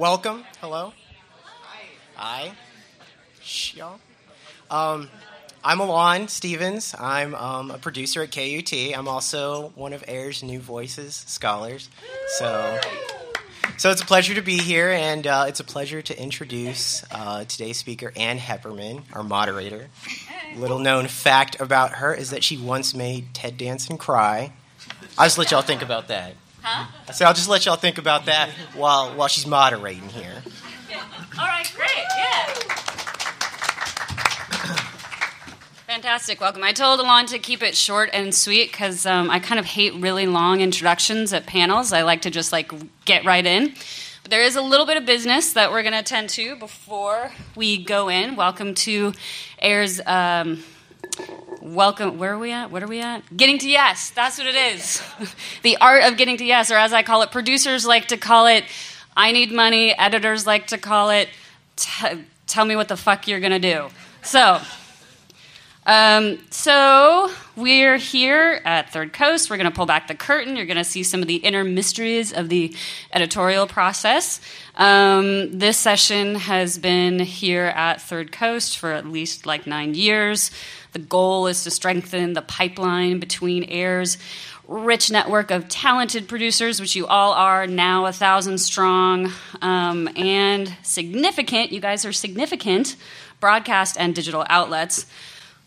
welcome. Hello. Hi. Shh, y'all. Um, I'm Alon Stevens. I'm um, a producer at KUT. I'm also one of AIR's New Voices scholars. So, so it's a pleasure to be here, and uh, it's a pleasure to introduce uh, today's speaker, Ann Heppermann, our moderator. Little known fact about her is that she once made Ted Danson cry. I'll just let y'all think about that. Huh? I said I'll just let y'all think about that while while she's moderating here. All right, great. Yeah. Fantastic. Welcome. I told Alon to keep it short and sweet because um, I kind of hate really long introductions at panels. I like to just like get right in. But there is a little bit of business that we're going to attend to before we go in. Welcome to AIR's. Um, welcome. Where are we at? What are we at? Getting to yes. That's what it is. the art of getting to yes, or as I call it, producers like to call it. I need money. Editors like to call it. Tell me what the fuck you're gonna do. So. Um, so we're here at Third Coast. We're to pull back the curtain. You're to see some of the inner mysteries of the editorial process. Um, this session has been here at Third Coast for at least like nine years. The goal is to strengthen the pipeline between AIR's rich network of talented producers, which you all are now a thousand strong, um, and significant. You guys are significant broadcast and digital outlets.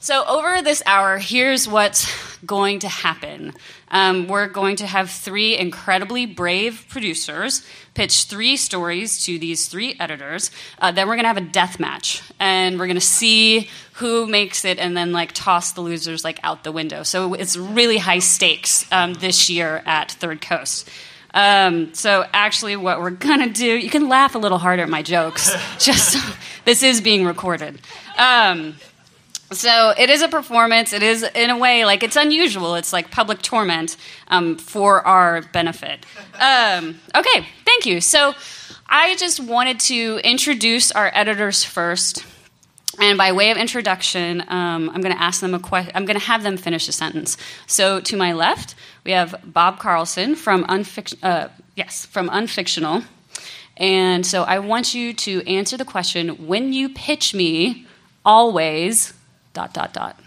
So, over this hour, here's what's going to happen. Um, we're going to have three incredibly brave producers pitch three stories to these three editors. Uh, then we're going to have a death match, and we're going to see who makes it, and then like toss the losers like out the window. So it's really high stakes um, this year at Third Coast. Um, so actually, what we're gonna do, you can laugh a little harder at my jokes. Just this is being recorded. So it is a performance. It is, in a way, like it's unusual. It's like public torment um, for our benefit. Um, okay, thank you. So I just wanted to introduce our editors first. And by way of introduction, um, I'm going to ask them a question. I'm going to have them finish a sentence. So to my left, we have Bob Carlson from uh, yes, from Unfictional. And so I want you to answer the question: When you pitch me, always dot dot dot.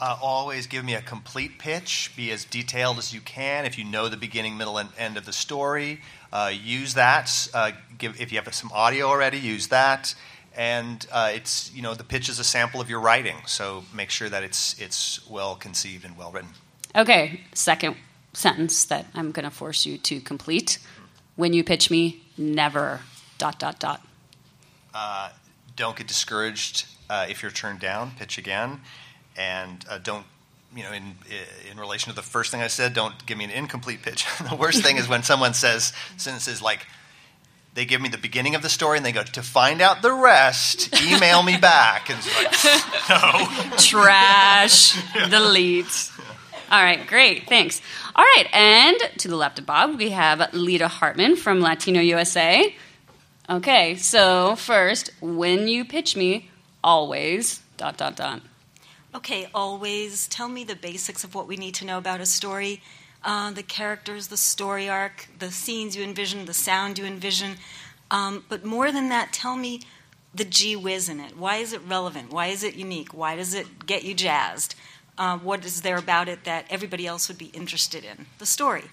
Uh, always give me a complete pitch. Be as detailed as you can. If you know the beginning, middle, and end of the story, uh, use that. Uh, give, if you have some audio already, use that. And uh, it's you know the pitch is a sample of your writing, so make sure that it's it's well conceived and well written. Okay, second sentence that I'm going to force you to complete. When you pitch me, never dot dot dot. Uh, don't get discouraged uh, if you're turned down. Pitch again, and uh, don't. You know, in in relation to the first thing I said, don't give me an incomplete pitch. the worst thing is when someone says sentences like, "They give me the beginning of the story and they go to find out the rest. Email me back." And it's like, no, Trash. Delete. All right, great, thanks. All right, and to the left of Bob, we have Lita Hartman from Latino USA. Okay, so first, when you pitch me, always dot dot dot. Okay, always tell me the basics of what we need to know about a story uh, the characters, the story arc, the scenes you envision, the sound you envision. Um, but more than that, tell me the gee whiz in it. Why is it relevant? Why is it unique? Why does it get you jazzed? Uh, what is there about it that everybody else would be interested in? The story.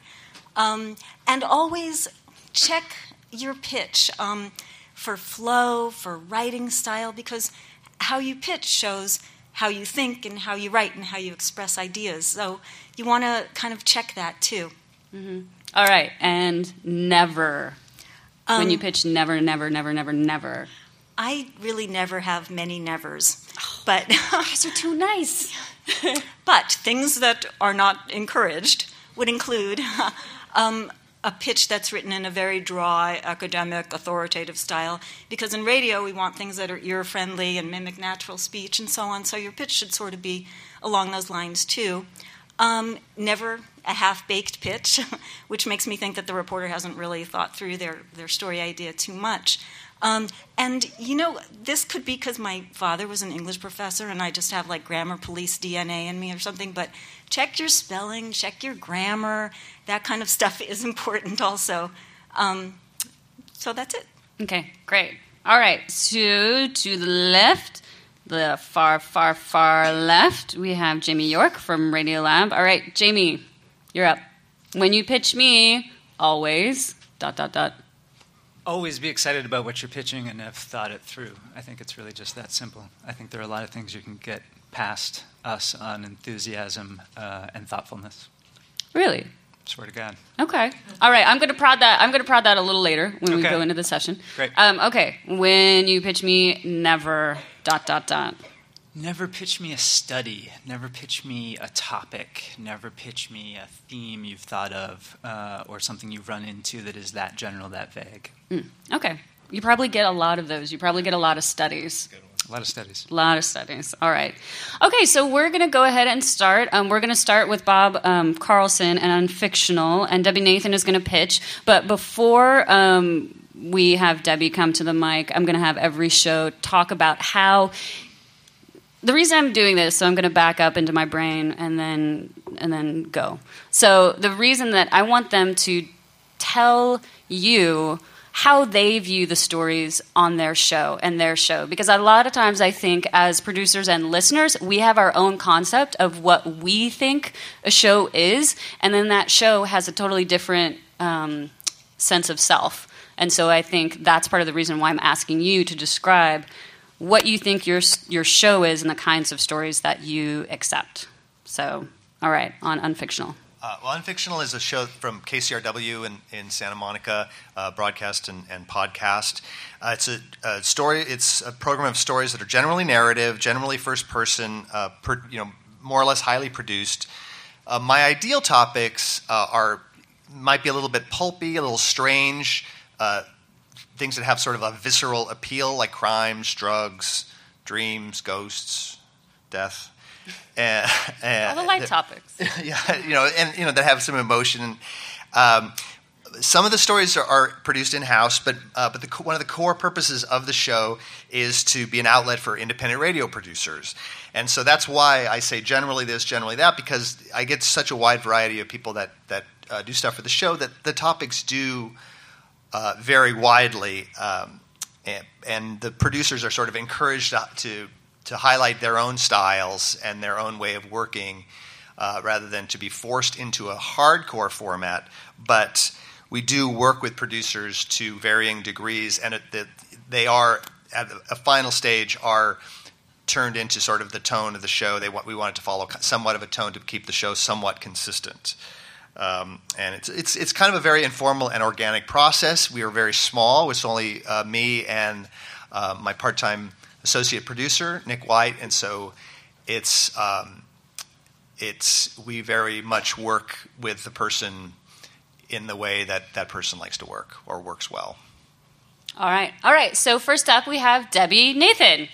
Um, and always check your pitch um, for flow, for writing style, because how you pitch shows how you think and how you write and how you express ideas. So you want to kind of check that too. Mm-hmm. All right, and never. Um, when you pitch, never, never, never, never, never. I really never have many nevers, but you're too nice. but things that are not encouraged would include um, a pitch that's written in a very dry, academic, authoritative style. Because in radio, we want things that are ear friendly and mimic natural speech and so on. So your pitch should sort of be along those lines too. Um, never a half baked pitch, which makes me think that the reporter hasn't really thought through their, their story idea too much. Um, and you know, this could be because my father was an English professor and I just have like grammar police DNA in me or something, but check your spelling, check your grammar. That kind of stuff is important also. Um, So that's it. Okay, great. All right, so to the left, the far, far, far left, we have Jamie York from Radiolab. All right, Jamie, you're up. When you pitch me, always dot dot dot. Always be excited about what you're pitching and have thought it through. I think it's really just that simple. I think there are a lot of things you can get past us on enthusiasm uh, and thoughtfulness. Really? Swear to God. Okay. All right. I'm going to prod that. I'm going to prod that a little later when we go into the session. Great. Um, okay. When you pitch me, never dot dot dot. Never pitch me a study. Never pitch me a topic. Never pitch me a theme you've thought of uh, or something you've run into that is that general, that vague. Okay. You probably get a lot of those. You probably get a lot of studies. A lot of studies. A lot of studies. All right. Okay, so we're going to go ahead and start. Um, we're going to start with Bob um, Carlson and Unfictional, and Debbie Nathan is going to pitch. But before um, we have Debbie come to the mic, I'm going to have every show talk about how. The reason I'm doing this, so I'm going to back up into my brain and then and then go. So the reason that I want them to tell you how they view the stories on their show and their show because a lot of times i think as producers and listeners we have our own concept of what we think a show is and then that show has a totally different um, sense of self and so i think that's part of the reason why i'm asking you to describe what you think your, your show is and the kinds of stories that you accept so all right on unfictional Uh, well, Unfictional is a show from KCRW in, in Santa Monica, uh, broadcast and, and podcast. Uh, it's a, a story. It's a program of stories that are generally narrative, generally first person, uh, per, you know, more or less highly produced. Uh, my ideal topics uh, are might be a little bit pulpy, a little strange, things that have sort of a visceral appeal, like crimes, drugs, dreams, ghosts, death. And, and all the light topics yeah, you know, and you know that have some emotion. Um, some of the stories are, are produced in house, but uh, but the, one of the core purposes of the show is to be an outlet for independent radio producers, and so that's why I say generally this, generally that, because I get such a wide variety of people that that uh, do stuff for the show that the topics do uh, vary widely, um, and, and the producers are sort of encouraged to to highlight their own styles and their own way of working, uh, rather than to be forced into a hardcore format. But we do work with producers to varying degrees, and they are at a final stage are turned into sort of the tone of the show. They want we wanted to follow somewhat of a tone to keep the show somewhat consistent. Um, and it's, it's, it's kind of a very informal and organic process. We are very small. It's only uh, me and uh, my part time associate producer, Nick White. And so it's, um, it's, we very much work with the person in the way that that person likes to work or works well. All right. All right. So first up, we have Debbie Nathan.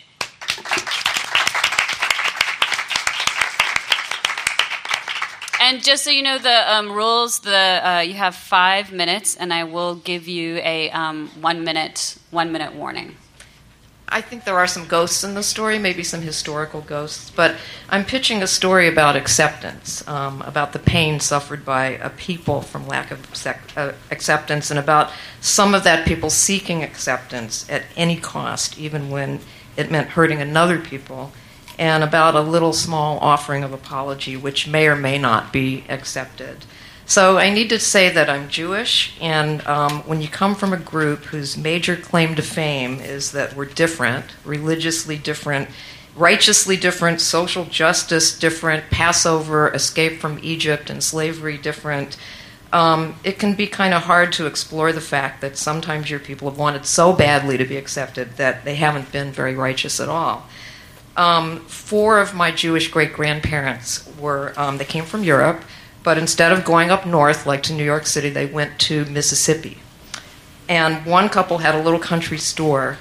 And just so you know the um, rules, the uh, you have five minutes, and I will give you a um, one minute one minute warning. I think there are some ghosts in the story, maybe some historical ghosts, but I'm pitching a story about acceptance, um, about the pain suffered by a people from lack of uh, acceptance, and about some of that people seeking acceptance at any cost, even when it meant hurting another people, and about a little small offering of apology, which may or may not be accepted. So I need to say that I'm Jewish, and um, when you come from a group whose major claim to fame is that we're different, religiously different, righteously different, social justice different, Passover, escape from Egypt, and slavery different, um, it can be kind of hard to explore the fact that sometimes your people have wanted so badly to be accepted that they haven't been very righteous at all. Um, four of my Jewish great grandparents were, um, they came from Europe. But instead of going up north, like to New York City, they went to Mississippi. And one couple had a little country store.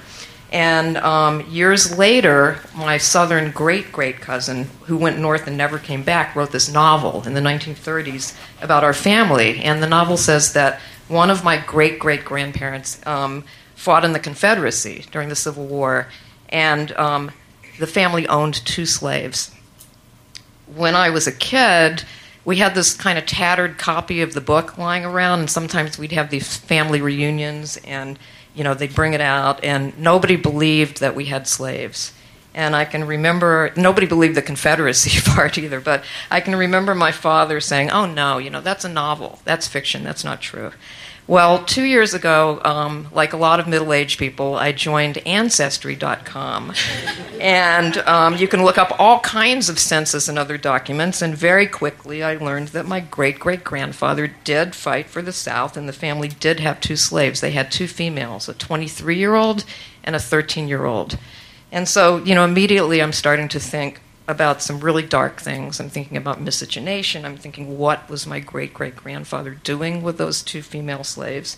And um, years later, my southern great great cousin, who went north and never came back, wrote this novel in the 1930s about our family. And the novel says that one of my great great grandparents um, fought in the Confederacy during the Civil War, and um, the family owned two slaves. When I was a kid, we had this kind of tattered copy of the book lying around, and sometimes we'd have these family reunions, and you know they'd bring it out, and nobody believed that we had slaves. And I can remember nobody believed the Confederacy part either, but I can remember my father saying, "Oh no, you know that's a novel, that's fiction, that's not true." Well, two years ago, um, like a lot of middle aged people, I joined Ancestry.com. and um, you can look up all kinds of census and other documents. And very quickly, I learned that my great great grandfather did fight for the South, and the family did have two slaves. They had two females, a 23 year old and a 13 year old. And so, you know, immediately I'm starting to think, about some really dark things. I'm thinking about miscegenation. I'm thinking, what was my great great grandfather doing with those two female slaves?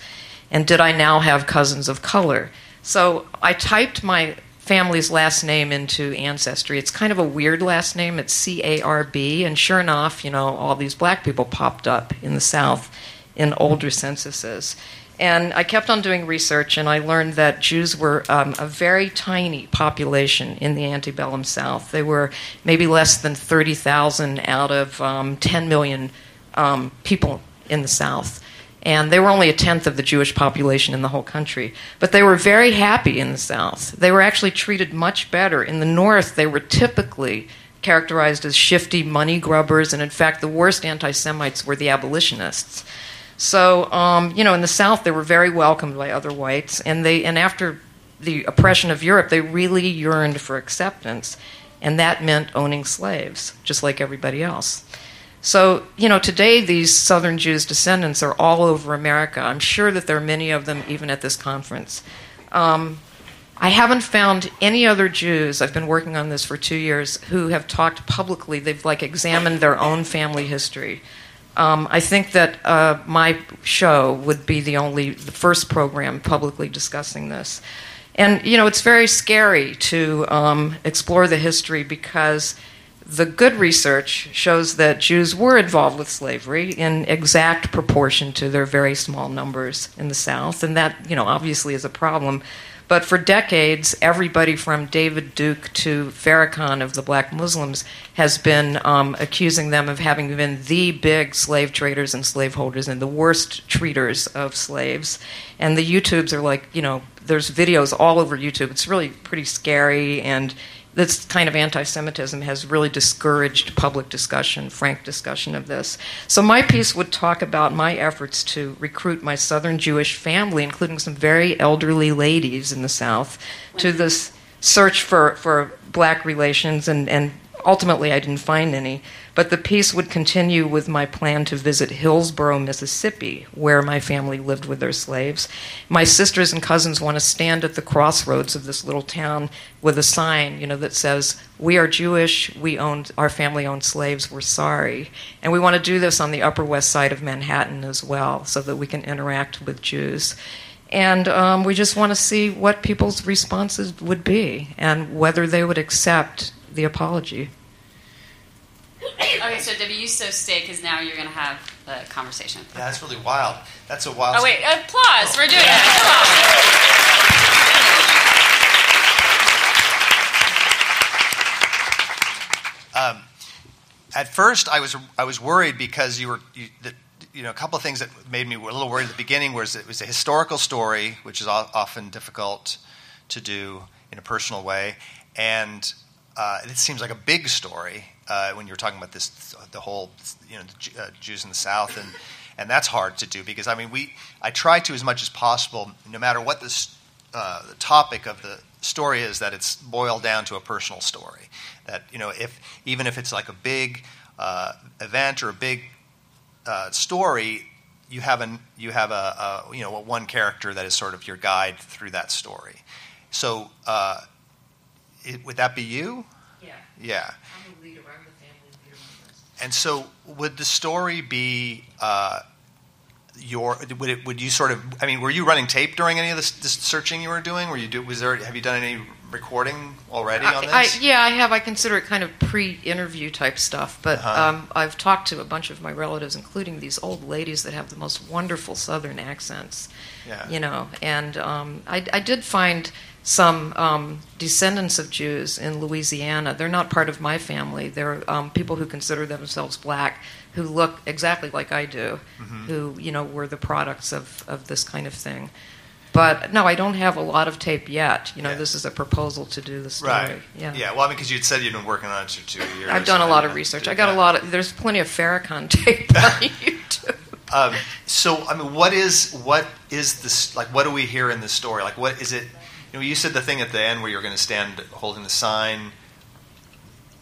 And did I now have cousins of color? So I typed my family's last name into Ancestry. It's kind of a weird last name. It's C A R B. And sure enough, you know, all these black people popped up in the South in older censuses. And I kept on doing research, and I learned that Jews were um, a very tiny population in the antebellum South. They were maybe less than 30,000 out of um, 10 million um, people in the South. And they were only a tenth of the Jewish population in the whole country. But they were very happy in the South. They were actually treated much better. In the North, they were typically characterized as shifty money grubbers, and in fact, the worst anti Semites were the abolitionists. So, um, you know, in the South, they were very welcomed by other whites, and they and after the oppression of Europe, they really yearned for acceptance, and that meant owning slaves, just like everybody else. So, you know, today these Southern Jews' descendants are all over America. I'm sure that there are many of them even at this conference. Um, I haven't found any other Jews, I've been working on this for two years, who have talked publicly. They've like examined their own family history. Um, I think that uh, my show would be the only, the first program publicly discussing this. And, you know, it's very scary to um, explore the history because the good research shows that Jews were involved with slavery in exact proportion to their very small numbers in the South. And that, you know, obviously is a problem. But for decades, everybody from David Duke to Farrakhan of the Black Muslims has been um, accusing them of having been the big slave traders and slaveholders and the worst treaters of slaves. And the YouTubes are like, you know, there's videos all over YouTube. It's really pretty scary and this kind of anti Semitism has really discouraged public discussion, frank discussion of this. So, my piece would talk about my efforts to recruit my Southern Jewish family, including some very elderly ladies in the South, to this search for, for black relations, and, and ultimately I didn't find any. But the piece would continue with my plan to visit Hillsboro, Mississippi, where my family lived with their slaves. My sisters and cousins want to stand at the crossroads of this little town with a sign, you know, that says, "We are Jewish. We owned our family owned slaves. We're sorry." And we want to do this on the Upper West Side of Manhattan as well, so that we can interact with Jews. And um, we just want to see what people's responses would be and whether they would accept the apology. Okay, so W, you so stay because now you're going to have the conversation. Yeah, that's really wild. That's a wild. Oh wait, applause! We're doing it. Come on. Um, at first, I was I was worried because you were you, the, you know a couple of things that made me a little worried at the beginning was it was a historical story, which is often difficult to do in a personal way, and uh, it seems like a big story uh, when you're talking about this the whole you know the uh, Jews in the South and and that's hard to do because I mean we I try to as much as possible no matter what uh, the topic of the story is that it's boiled down to a personal story. That you know if even if it's like a big uh, event or a big uh, story you have an you have a, a, you know one character that is sort of your guide through that story. So it, would that be you Yeah. yeah I'm the leader. I'm the family leader. and so, would the story be uh, your? Would it? Would you sort of? I mean, were you running tape during any of this, this searching you were doing? Were you do? Was there? Have you done any recording already on I, this? I, yeah, I have. I consider it kind of pre-interview type stuff. But Uh-huh. um, I've talked to a bunch of my relatives, including these old ladies that have the most wonderful Southern accents. Yeah. You know, and um, I, I did find some um, descendants of Jews in Louisiana. They're not part of my family. They're um, people who consider themselves black, who look exactly like I do, who you know were the products of, of this kind of thing. But no, I don't have a lot of tape yet. You know, Yeah. this is a proposal to do the story. Right. Yeah. Yeah. Well, I mean, because you'd said you'd been working on it for two years. I've done a lot of research. I got a lot of. There's plenty of Farrakhan tape on YouTube. Um, so, I mean, what is what is this like? What do we hear in this story? Like, what is it? You know, you said the thing at the end where you're going to stand holding the sign.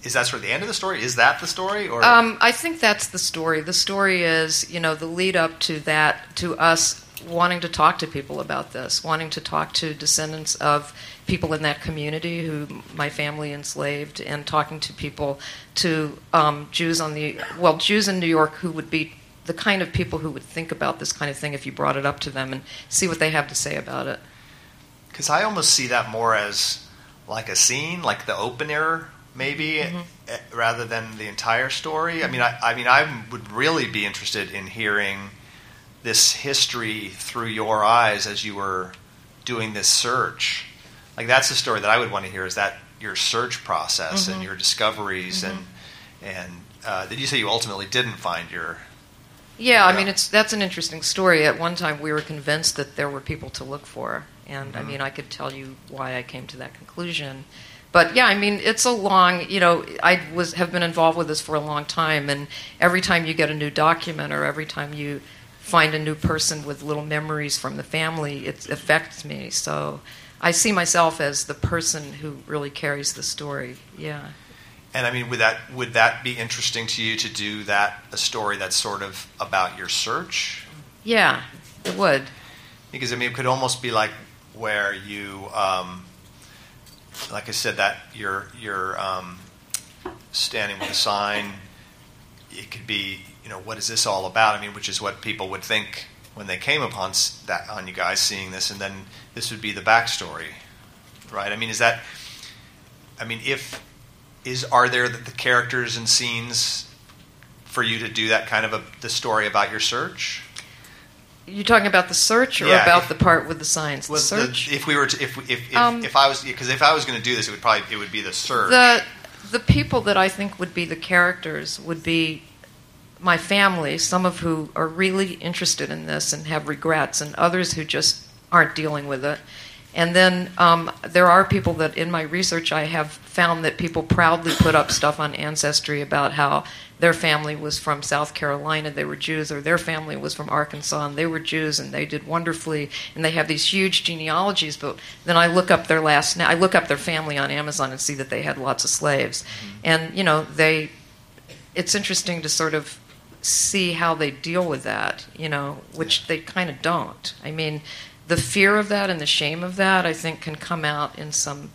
Is that sort of the end of the story? Is that the story, or Um, I think that's the story. The story is, you know, the lead up to that, to us wanting to talk to people about this, wanting to talk to descendants of people in that community who my family enslaved, and talking to people, to um, Jews on the, well, Jews in New York who would be the kind of people who would think about this kind of thing if you brought it up to them and see what they have to say about it. Because I almost see that more as like a scene, like the opener, maybe, Mm-hmm. eh, rather than the entire story. I mean, I, I mean, I would really be interested in hearing this history through your eyes as you were doing this search. Like that's the story that I would want to hear. Is that your search process Mm-hmm. and your discoveries and and uh, did you say you ultimately didn't find your Yeah, I mean, it's that's an interesting story. At one time, we were convinced that there were people to look for, and I mm-hmm. mean, I could tell you why I came to that conclusion. But yeah, I mean, it's a long. You know, I was have been involved with this for a long time, and every time you get a new document, or every time you find a new person with little memories from the family, it affects me. So I see myself as the person who really carries the story. Yeah. And I mean, would that would that be interesting to you to do that a story that's sort of about your search? Yeah, it would. Because I mean, it could almost be like where you, um, like I said, that you're you're um, standing with a sign. It could be, you know, what is this all about? I mean, which is what people would think when they came upon that on you guys seeing this, and then this would be the backstory, right? I mean, is that? I mean, if is are there the, the characters and scenes for you to do that kind of a the story about your search? You talking about the search or Yeah, about if- the part with the signs? The Was the- search. if we were to, if if if, Um, if I was because if I was going to do this, it would probably it would be the search. the the people that I think would be the characters would be my family, some of who are really interested in this and have regrets, and others who just aren't dealing with it. And then um, there are people that in my research I have found that people proudly put up stuff on Ancestry about how their family was from South Carolina, they were Jews, or their family was from Arkansas and they were Jews and they did wonderfully, and they have these huge genealogies. But then I look up their last, na- I look up their family on Amazon and see that they had lots of slaves, mm-hmm. and you know they, it's interesting to sort of see how they deal with that, you know, which they kind of don't. I mean, the fear of that and the shame of that, I think, can come out in some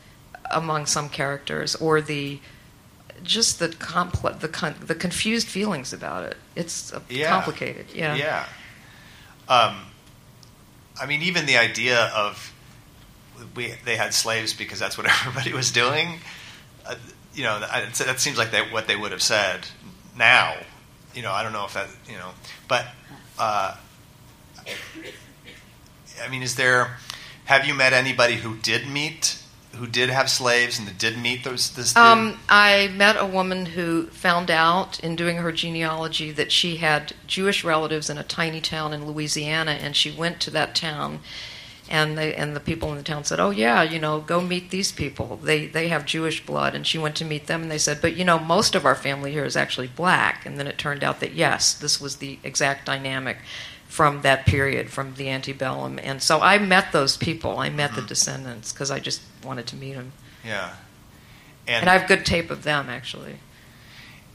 among some characters, or the just the complex, the con- the confused feelings about it. It's uh, Yeah. complicated. Yeah. Yeah. Um, I mean, even the idea of we they had slaves because that's what everybody was doing. Uh, you know, that, that seems like they, what they would have said now. You know, I don't know if that you know, but uh, I mean, is there? Have you met anybody who did meet? Who did have slaves and that did meet those? This Um, I met a woman who found out in doing her genealogy that she had Jewish relatives in a tiny town in Louisiana, and she went to that town, and they and the people in the town said, "Oh yeah, you know, go meet these people. They they have Jewish blood." And she went to meet them, and they said, "But you know, most of our family here is actually black." And then it turned out that yes, this was the exact dynamic from that period, from the antebellum. And so I met those people. I met the descendants because I just wanted to meet them. yeah, And I have good tape of them, actually.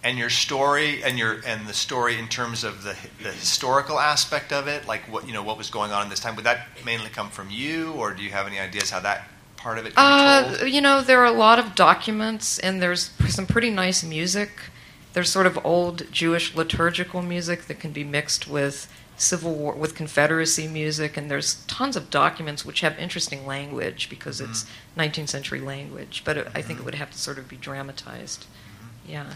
and your story and your and the story in terms of the the historical aspect of it, like what you know what was going on in this time, would that mainly come from you, or do you have any ideas how that part of it Uh, you know, there are a lot of documents, and there's some pretty nice music. There's sort of old Jewish liturgical music that can be mixed with Civil War, with Confederacy music, and there's tons of documents which have interesting language because it's 19th century language. But it, I think it would have to sort of be dramatized. Yeah.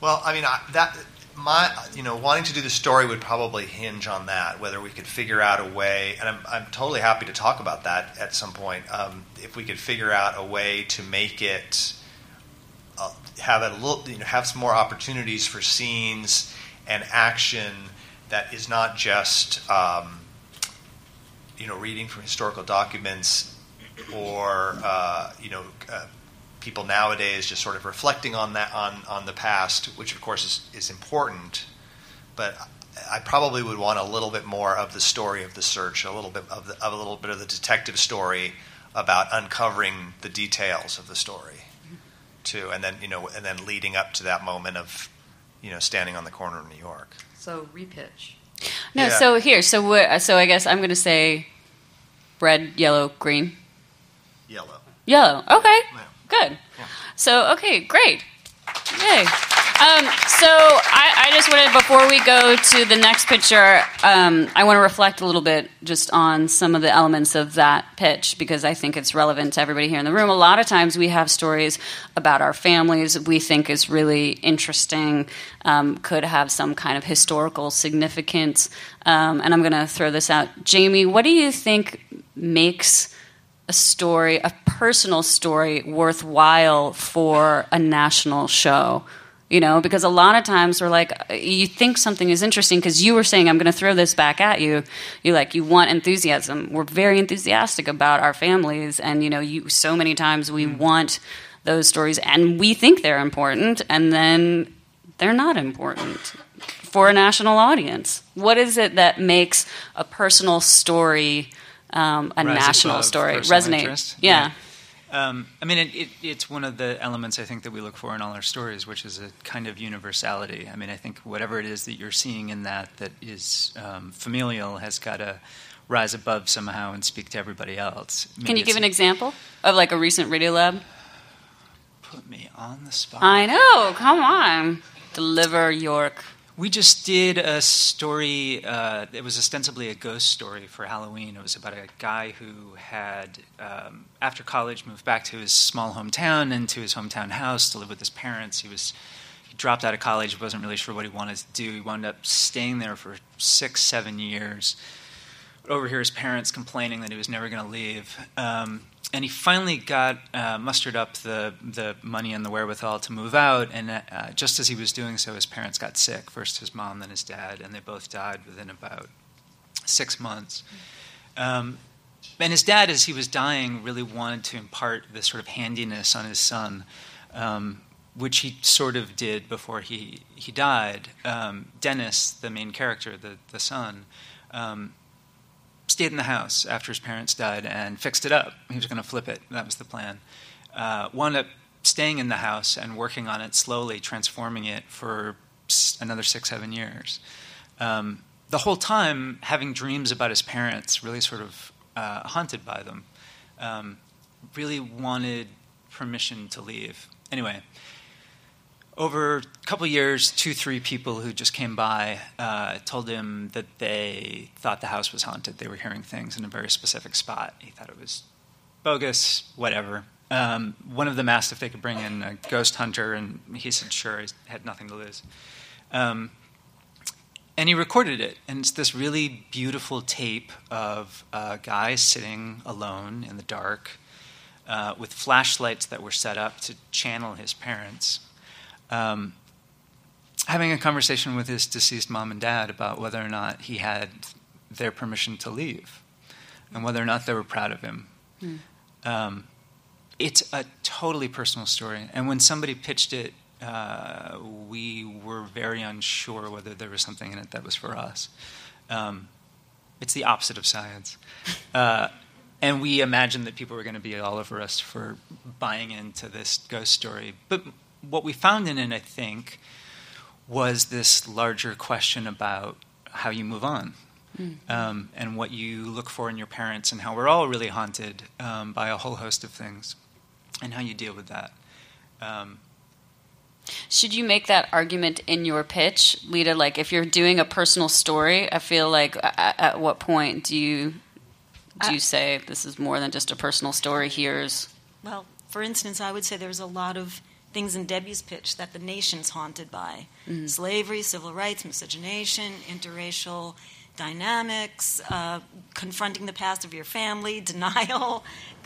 Well, I mean I, that my you know wanting to do the story would probably hinge on that whether we could figure out a way, and I'm I'm totally happy to talk about that at some point. Um, if we could figure out a way to make it uh, have a little, you know, have some more opportunities for scenes and action that is not just, um, you know, reading from historical documents or, uh, you know, uh, people nowadays just sort of reflecting on that on, on the past, which of course is, is important, but I probably would want a little bit more of the story of the search, a little bit of, the, of a little bit of the detective story about uncovering the details of the story, too, and then you know, and then leading up to that moment of, you know, standing on the corner of New York. So repitch. No, Yeah. so here, so what, so I guess I'm going to say red, yellow, green. Yellow. Yellow. Okay. Yeah. Good. Yeah. So, okay, great. Yay. Um, so, I, I just wanted, before we go to the next picture, um, I want to reflect a little bit just on some of the elements of that pitch because I think it's relevant to everybody here in the room. A lot of times we have stories about our families we think is really interesting, um, could have some kind of historical significance. Um, and I'm going to throw this out. Jamie, what do you think makes a story, a personal story, worthwhile for a national show. You know, because a lot of times we're like, you think something is interesting because you were saying, I'm going to throw this back at you. You like, you want enthusiasm. We're very enthusiastic about our families, and you know, you so many times we want those stories, and we think they're important, and then they're not important for a national audience. What is it that makes a personal story? Um, a Rise national story resonate. interest? Yeah. Um, I mean, it, it, it's one of the elements I think that we look for in all our stories, which is a kind of universality. I mean, I think whatever it is that you're seeing in that that is um, familial has got to rise above somehow and speak to everybody else. Can you give an example of like a recent Radiolab? Put me on the spot. I know. Come on. Deliver York. We just did a story. Uh, it was ostensibly a ghost story for Halloween. It was about a guy who had, um, after college, moved back to his small hometown and to his hometown house to live with his parents. He was he dropped out of college, wasn't really sure what he wanted to do. He wound up staying there for six, seven years. Would overhear his parents complaining that he was never going to leave. Um, and he finally got uh, mustered up the the money and the wherewithal to move out. And uh, just as he was doing so, his parents got sick. First his mom, then his dad, and they both died within about six months. Um, and his dad, as he was dying, really wanted to impart this sort of handiness on his son, um, which he sort of did before he he died. Um, Dennis, the main character, the the son. Um, stayed in the house after his parents died and fixed it up. He was going to flip it. That was the plan. Uh, wound up staying in the house and working on it slowly, transforming it for another six, seven years. Um, the whole time having dreams about his parents, really sort of uh, haunted by them. Um, really wanted permission to leave. Anyway, over a couple years, two, three people who just came by uh, told him that they thought the house was haunted. They were hearing things in a very specific spot. He thought it was bogus, whatever. Um, one of them asked if they could bring in a ghost hunter, and he said sure, he had nothing to lose. Um, and he recorded it, and it's this really beautiful tape of a guy sitting alone in the dark uh, with flashlights that were set up to channel his parents um, having a conversation with his deceased mom and dad about whether or not he had their permission to leave and whether or not they were proud of him. Um, it's a totally personal story. And when somebody pitched it, uh, we were very unsure whether there was something in it that was for us. Um, it's the opposite of science. Uh, and we imagined that people were going to be all over us for buying into this ghost story. But what we found in it, I think, was this larger question about how you move on um, and what you look for in your parents, and how we're all really haunted um, by a whole host of things, and how you deal with that. Um, Should you make that argument in your pitch, Lita? Like, if you're doing a personal story, I feel like at, at what point do you do you say this is more than just a personal story? Here's Well, for instance, I would say there's a lot of things in Debbie's pitch that the nation's haunted by slavery, civil rights, miscegenation, interracial dynamics, uh, confronting the past of your family, denial,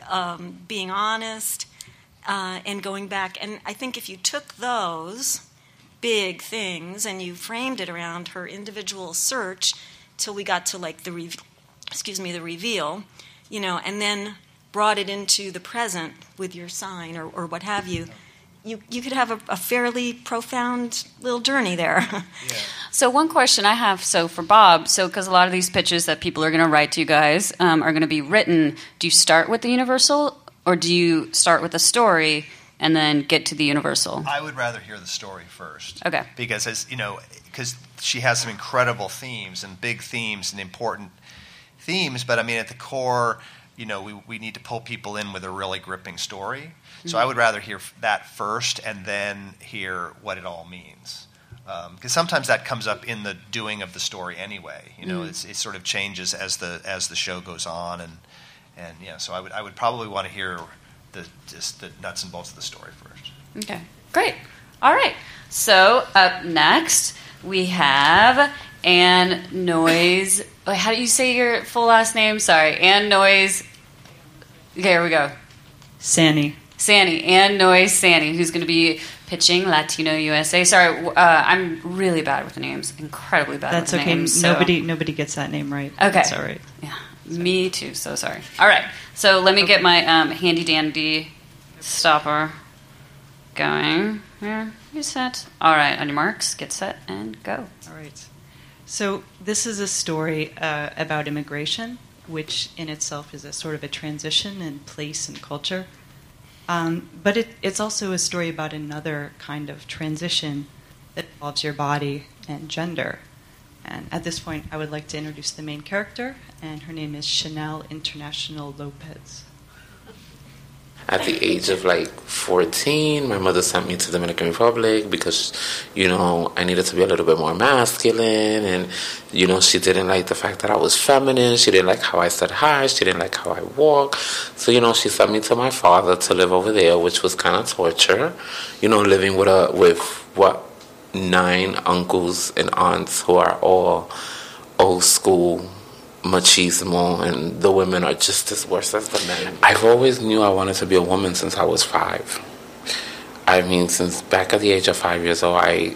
um, being honest. Uh, and going back. And I think if you took those big things and you framed it around her individual search till we got to like the re- excuse me the reveal, you know, and then brought it into the present with your sign or, or what have you. You, you could have a, a fairly profound little journey there. yeah. So one question I have, so for Bob, so because a lot of these pitches that people are going to write to you guys um, are going to be written, do you start with the universal or do you start with a story and then get to the universal? I would rather hear the story first. Okay. Because as you know, because she has some incredible themes and big themes and important themes, but I mean at the core, you know, we, we need to pull people in with a really gripping story. Mm-hmm. So I would rather hear that first and then hear what it all means. Because um, sometimes that comes up in the doing of the story anyway. You know, mm-hmm. it sort of changes as the as the show goes on, and and yeah. So I would I would probably want to hear the just the nuts and bolts of the story first. Okay, great. All right. So up next we have Anne Noise. How do you say your full last name? Sorry, Anne Noise. Okay, here we go. Sani. Sani. Anne Noise Sani, who's going to be pitching Latino USA. Sorry, uh, I'm really bad with the names. Incredibly bad. That's with okay. Names, nobody, nobody gets that name right. Okay, that's all right. Yeah, me too. So sorry. All right. So let me okay. get my um, handy dandy stopper going. Here, you set. All right, on your marks, get set, and go. All right. So this is a story uh, about immigration, which in itself is a sort of a transition in place and culture. Um, but it, it's also a story about another kind of transition that involves your body and gender. And at this point, I would like to introduce the main character, and her name is Chanel International Lopez. At the age of like 14, my mother sent me to the Dominican Republic because, you know, I needed to be a little bit more masculine. And, you know, she didn't like the fact that I was feminine. She didn't like how I said hi. She didn't like how I walk. So, you know, she sent me to my father to live over there, which was kind of torture. You know, living with a, with what, nine uncles and aunts who are all old school machismo and the women are just as worse as the men. I've always knew I wanted to be a woman since I was five. I mean, since back at the age of five years old, I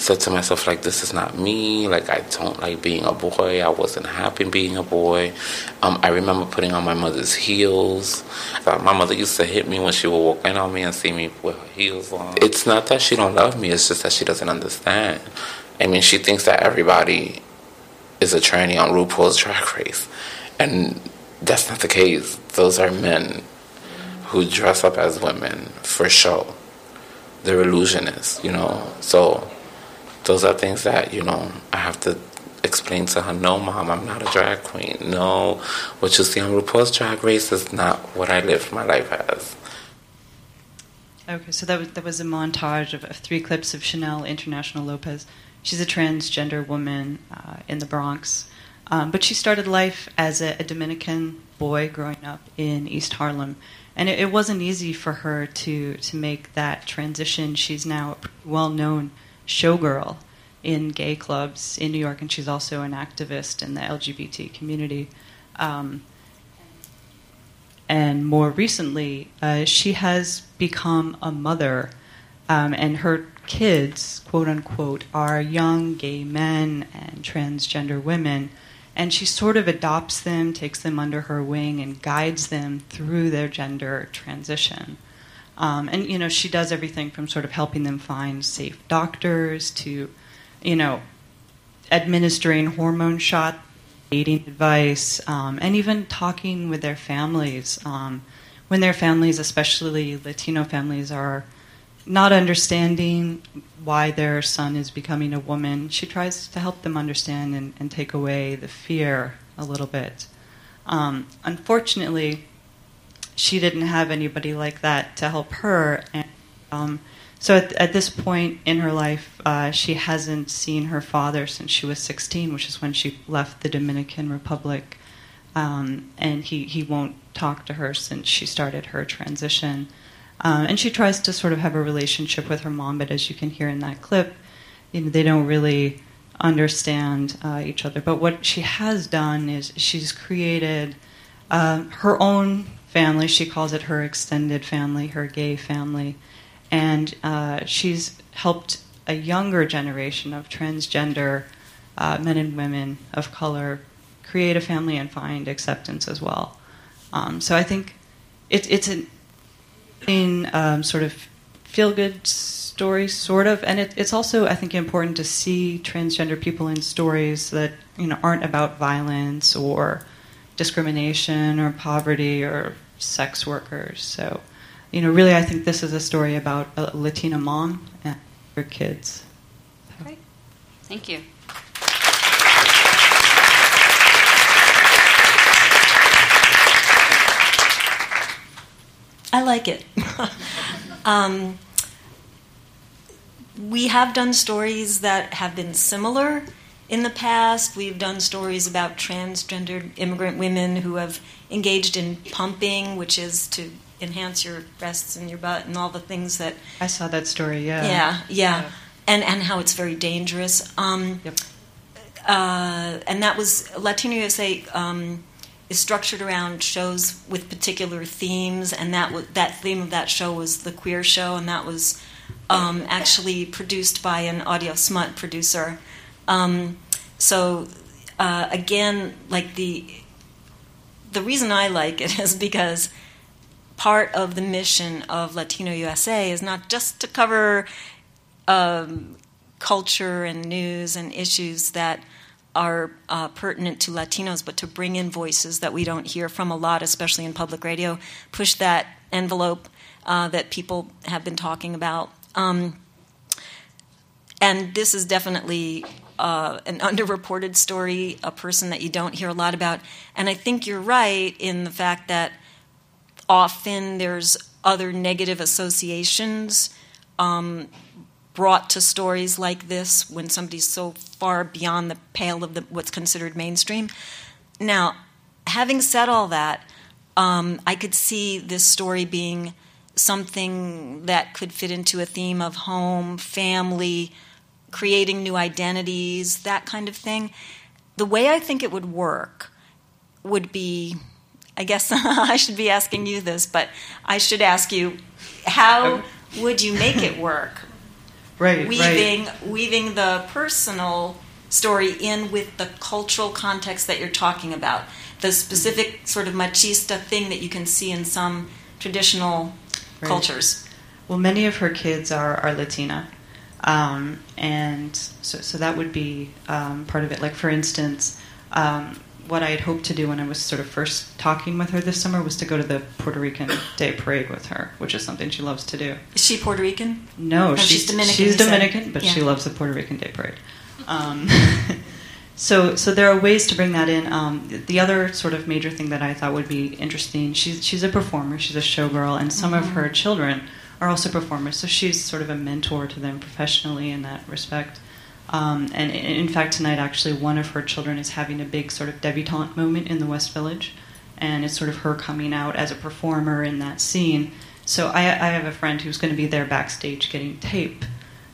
said to myself, like, this is not me. Like, I don't like being a boy. I wasn't happy being a boy. Um, I remember putting on my mother's heels. Uh, my mother used to hit me when she would walk in on me and see me with her heels on. It's not that she don't love me. It's just that she doesn't understand. I mean, she thinks that everybody is a tranny on RuPaul's Drag Race, and that's not the case. Those are men who dress up as women for show. They're illusionists, you know. So those are things that you know I have to explain to her. No, mom, I'm not a drag queen. No, what you see on RuPaul's Drag Race is not what I lived my life as. Okay, so that was that was a montage of, of three clips of Chanel International Lopez She's a transgender woman uh, in the Bronx. Um, but she started life as a, a, Dominican boy growing up in East Harlem. And it, it, wasn't easy for her to, to make that transition. She's now well known showgirl in gay clubs in New York, and she's also an activist in the LGBT community. Um, and more recently, uh, she has become a mother, um, and her kids, quote unquote, are young gay men and transgender women. And she sort of adopts them, takes them under her wing, and guides them through their gender transition. Um, and, you know, she does everything from sort of helping them find safe doctors to, you know, administering hormone shot, dating advice, um, and even talking with their families. Um, when their families, especially Latino families, are not understanding why their son is becoming a woman, she tries to help them understand and, and take away the fear a little bit. Um, unfortunately, she didn't have anybody like that to help her. And, um, so at, at, this point in her life, uh, she hasn't seen her father since she was 16, which is when she left the Dominican Republic. Um, and he, he won't talk to her since she started her transition. Um, and she tries to sort of have a relationship with her mom, but as you can hear in that clip, you know, they don't really understand uh, each other. But what she has done is she's created uh, her own family. She calls it her extended family, her gay family. And uh, she's helped a younger generation of transgender uh, men and women of color create a family and find acceptance as well. Um, so I think it, it's an in um, sort of feel good story, sort of, and it, it's also I think important to see transgender people in stories that you know aren't about violence or discrimination or poverty or sex workers. So, you know, really, I think this is a story about a Latina mom and her kids. Great. Thank you. I like it. um, we have done stories that have been similar in the past. We've done stories about transgendered immigrant women who have engaged in pumping, which is to enhance your breasts and your butt and all the things that. I saw that story. Yeah. Yeah, yeah, yeah. and and how it's very dangerous. Um, yep. Uh, and that was Latino USA. Um, is structured around shows with particular themes, and that w- that theme of that show was the queer show, and that was um, actually produced by an audio smut producer. Um, so uh, again, like the the reason I like it is because part of the mission of Latino USA is not just to cover um, culture and news and issues that are uh, pertinent to Latinos, but to bring in voices that we don't hear from a lot, especially in public radio, push that envelope uh, that people have been talking about. Um, and this is definitely uh, an underreported story, a person that you don't hear a lot about. And I think you're right in the fact that often there's other negative associations um, brought to stories like this when somebody's so far beyond the pale of the, what's considered mainstream. Now, having said all that, um, I could see this story being something that could fit into a theme of home, family, creating new identities, that kind of thing. The way I think it would work would be I guess I should be asking you this, but I should ask you how um, would you make it work? right, weaving right. weaving the personal story in with the cultural context that you're talking about. The specific sort of machista thing that you can see in some traditional Right. cultures. Well, many of her kids are, are Latina. Um, and so, so that would be um, part of it. Like, for instance, um, what I had hoped to do when I was sort of first talking with her this summer was to go to the Puerto Rican Day Parade with her, which is something she loves to do. Is she Puerto Rican? No, Oh, she's Dominican, She's. Dominican, but she loves the Puerto Rican Day Parade. Um, so, so there are ways to bring that in. Um, the other sort of major thing that I thought would be interesting. She's she's a performer. She's a showgirl, and some of Mm-hmm. her children are also performers. So she's sort of a mentor to them professionally in that respect. Um, and in fact, tonight actually one of her children is having a big sort of debutante moment in the West Village, and it's sort of her coming out as a performer in that scene. So I, I have a friend who's going to be there backstage getting tape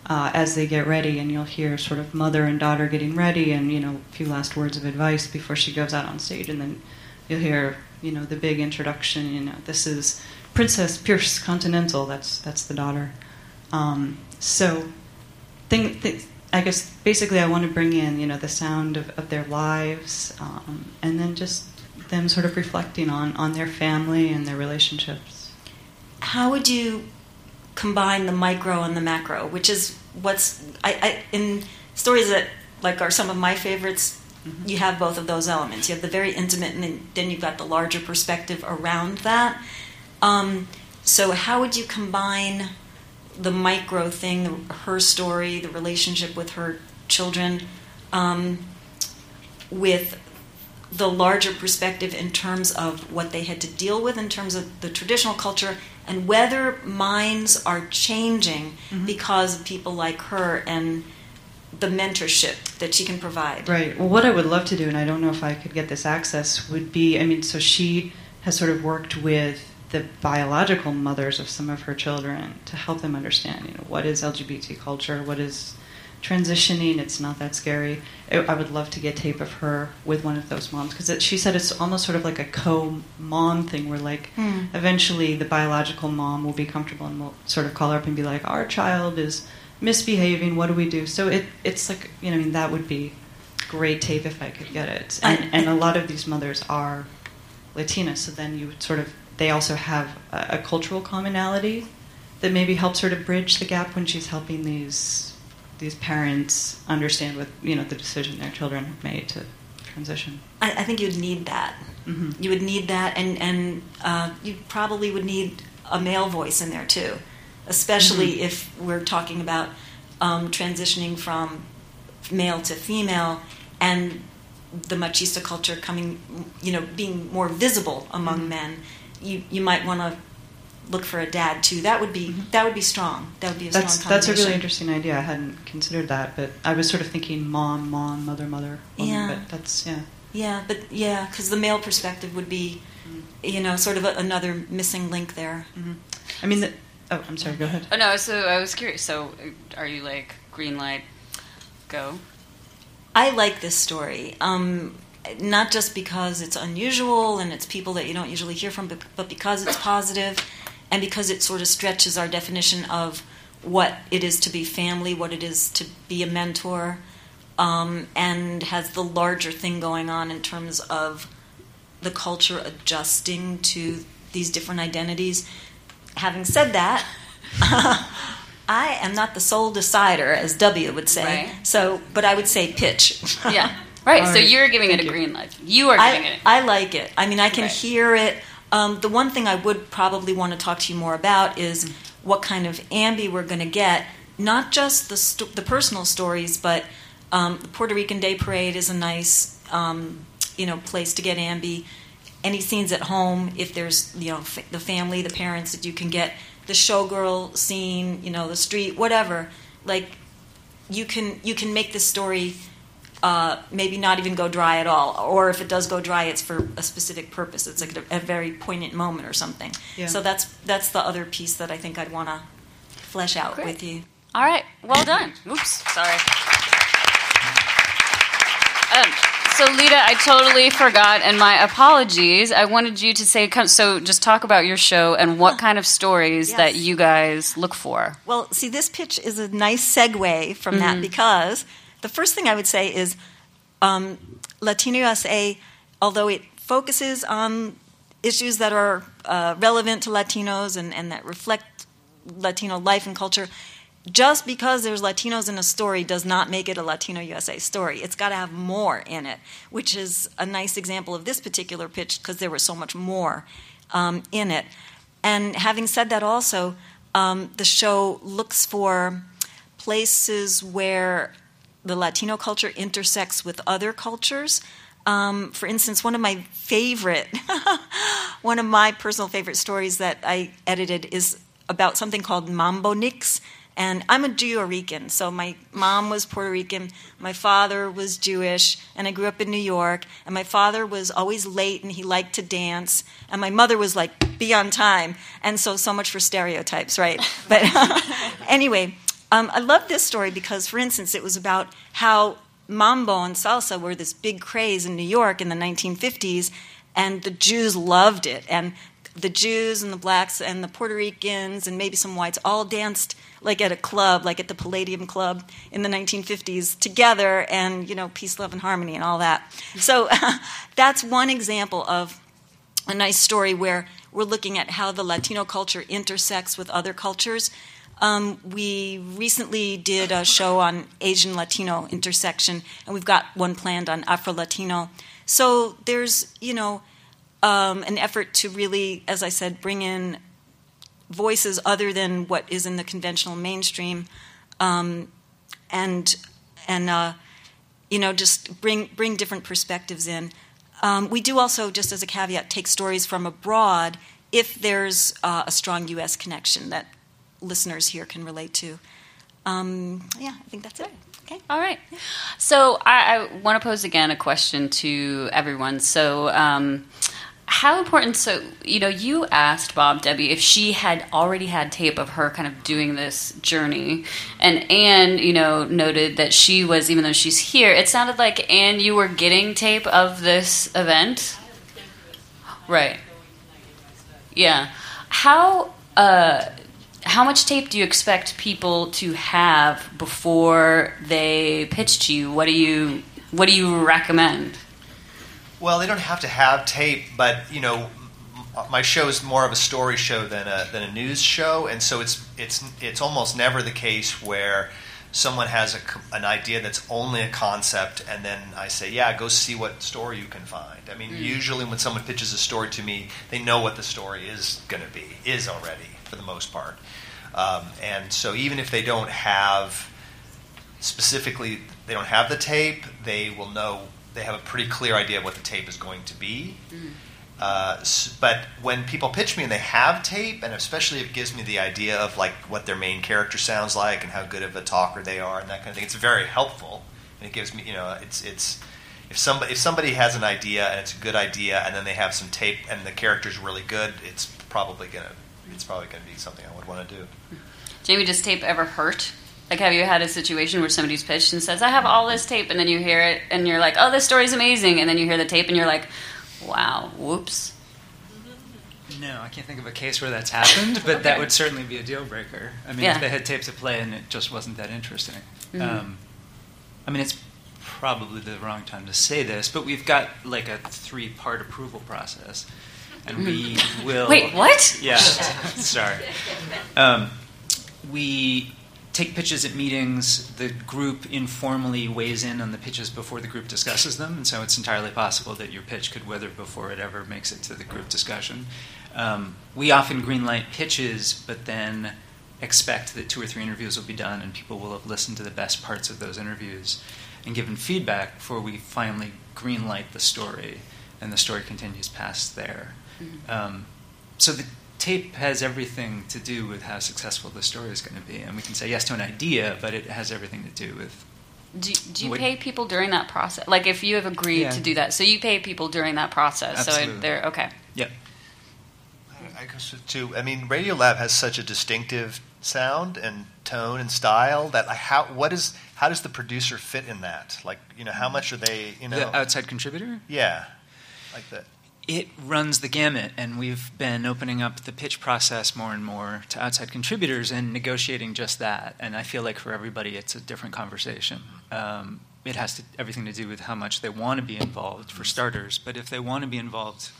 uh, as they get ready, and you'll hear sort of mother and daughter getting ready, and you know a few last words of advice before she goes out on stage, and then you'll hear you know the big introduction. You know this is Princess Pierce Continental. That's that's the daughter. Um, so, thing, th- I guess basically I want to bring in you know the sound of, of their lives, um, and then just them sort of reflecting on on their family and their relationships. How would you combine the micro and the macro, which is what's I, I in stories that like are some of my favorites. You have both of those elements. You have the very intimate, and then, then you've got the larger perspective around that. Um, so, how would you combine the micro thing, the, her story, the relationship with her children, um, with the larger perspective in terms of what they had to deal with in terms of the traditional culture and whether minds are changing because of people like her and the mentorship that she can provide. Right. Well, what I would love to do, and I don't know if I could get this access, would be I mean, so she has sort of worked with the biological mothers of some of her children to help them understand, you know, what is LGBT culture, what is transitioning. It's not that scary. I I would love to get tape of her with one of those moms because she said it's almost sort of like a co-mom thing where like Hmm. eventually the biological mom will be comfortable and will sort of call her up and be like, our child is misbehaving. What do we do? So it it's like you know I mean that would be great tape if I could get it. And and a lot of these mothers are Latina, so then you would sort of they also have a, a cultural commonality that maybe helps her to bridge the gap when she's helping these these parents understand what you know the decision their children have made to transition. I, I think you'd need that. hmm You would need that, and and uh, you probably would need a male voice in there too, especially if we're talking about um, transitioning from male to female, and the machista culture coming, you know, being more visible among Mhm. men. You you might want to look for a dad too. That would be that would be strong. That would be a That's strong that's a really interesting idea. I hadn't considered that, but I was sort of thinking mom, mom, mother, mother. woman, Yeah. But that's yeah. Yeah, but yeah, because the male perspective would be, you know, sort of a, another missing link there. hmm I mean, the, oh, I'm sorry. Go ahead. Oh no, so I was curious. So, uh, are you like green light, go? I like this story, um, not just because it's unusual and it's people that you don't usually hear from, but, but because it's positive and because it sort of stretches our definition of what it is to be family, what it is to be a mentor, um, and has the larger thing going on in terms of the culture adjusting to these different identities. Having said that, I am not the sole decider, as W would say. Right. So, but I would say pitch. Yeah, right. All so right. you're giving it a you. green light. You are giving I, it. I like it. I mean, I can Right. hear it. Um, the one thing I would probably want to talk to you more about is what kind of ambi we're going to get. Not just the sto- the personal stories, but um, the Puerto Rican Day Parade is a nice um, you know place to get ambi. Any scenes at home, if there's you know f- the family, the parents that you can get the showgirl scene, you know the street, whatever. Like you can you can make this story uh, maybe not even go dry at all, or if it does go dry, it's for a specific purpose. It's like a, a very poignant moment or something. Yeah. So that's that's the other piece that I think I'd want to flesh out Great. with you. All right, well done. Oops, sorry. Um, so, Lita, I totally forgot, and my apologies. I wanted you to say so. Just talk about your show and what kind of stories Yes. that you guys look for. Well, see, this pitch is a nice segue from Mm-hmm. that because the first thing I would say is um, Latino USA, although it focuses on issues that are uh, relevant to Latinos and, and that reflect Latino life and culture, just because there's Latinos in a story does not make it a Latino USA story. It's got to have more in it, which is a nice example of this particular pitch because there was so much more um, in it. And having said that, also, um, the show looks for places where the Latino culture intersects with other cultures. Um, for instance, one of my favorite, one of my personal favorite stories that I edited is about something called Mamboniks. And I'm a Puerto Rican, so my mom was Puerto Rican, my father was Jewish, and I grew up in New York. And my father was always late and he liked to dance, and my mother was like, be on time. And so, so much for stereotypes, right? But anyway, um, I love this story because, for instance, it was about how mambo and salsa were this big craze in New York in the 1950s, and the Jews loved it. And the Jews and the blacks and the Puerto Ricans and maybe some whites all danced like at a club, like at the Palladium Club in the 1950s together, and you know, peace, love, and harmony, and all that. So that's one example of a nice story where we're looking at how the Latino culture intersects with other cultures. Um, we recently did a show on Asian Latino intersection, and we've got one planned on Afro Latino. So there's, you know, um, an effort to really, as I said, bring in voices other than what is in the conventional mainstream, um, and and uh, you know just bring bring different perspectives in. Um, we do also, just as a caveat, take stories from abroad if there's uh, a strong U.S. connection that listeners here can relate to. Um, yeah, I think that's it. Okay. All right. So I, I want to pose again a question to everyone. So, um, how important so you know you asked bob debbie if she had already had tape of her kind of doing this journey and anne you know noted that she was even though she's here it sounded like anne you were getting tape of this event right yeah how uh how much tape do you expect people to have before they pitch to you? What do you what do you recommend? Well, they don't have to have tape, but you know, my show is more of a story show than a than a news show, and so it's it's it's almost never the case where someone has a, an idea that's only a concept, and then I say, yeah, go see what story you can find. I mean, hmm. usually when someone pitches a story to me, they know what the story is going to be, is already for the most part, um, and so even if they don't have specifically they don't have the tape, they will know they have a pretty clear idea of what the tape is going to be. Uh, but when people pitch me and they have tape, and especially if it gives me the idea of like what their main character sounds like and how good of a talker they are and that kind of thing, it's very helpful. And it gives me, you know, it's it's if somebody if somebody has an idea and it's a good idea, and then they have some tape and the character's really good, it's probably gonna it's probably gonna be something I would want to do. Jamie, does tape ever hurt? Like, have you had a situation where somebody's pitched and says, I have all this tape, and then you hear it and you're like, oh, this story's amazing, and then you hear the tape and you're like, wow, whoops. No, I can't think of a case where that's happened, but that would certainly be a deal breaker. I mean, Yeah. if they had tape to play and it just wasn't that interesting. Mhm. Um, I mean, it's probably the wrong time to say this, but we've got like a three part approval process. And we will. Wait, what? Yeah, sorry. Um, we take pitches at meetings. The group informally weighs in on the pitches before the group discusses them, and so it's entirely possible that your pitch could wither before it ever makes it to the group discussion. Um, we often greenlight pitches, but then expect that two or three interviews will be done, and people will have listened to the best parts of those interviews and given feedback before we finally greenlight the story, and the story continues past there. Um, so the tape has everything to do with how successful the story is going to be, and we can say yes to an idea, but it has everything to do with. Do, do you What- pay people during that process? Like, if you have agreed Yeah. to do that, so you pay people during that process. So Absolutely. it, they're okay. Yep. I guess too. I mean, Radiolab has such a distinctive sound and tone and style that like, how what is how does the producer fit in that? Like, you know, how much are they? You know, The outside contributor? yeah, like that. It runs the gamut, and we've been opening up the pitch process more and more to outside contributors and negotiating just that. And I feel like for everybody, it's a different conversation. Um, it has to, everything to do with how much they want to be involved, for starters. But if they want to be involved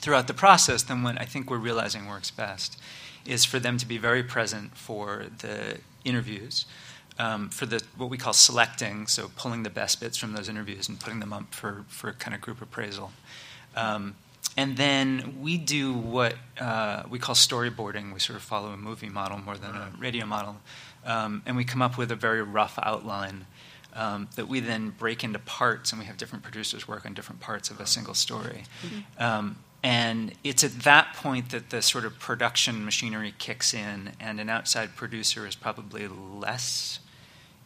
throughout the process, then what I think we're realizing works best is for them to be very present for the interviews, um, for the what we call selecting, so pulling the best bits from those interviews and putting them up for, for kind of group appraisal. Um, and then we do what uh, we call storyboarding. We sort of follow a movie model more than a radio model. Um, and we come up with a very rough outline um, that we then break into parts, and we have different producers work on different parts of a single story. Um, and it's at that point that the sort of production machinery kicks in, and an outside producer is probably less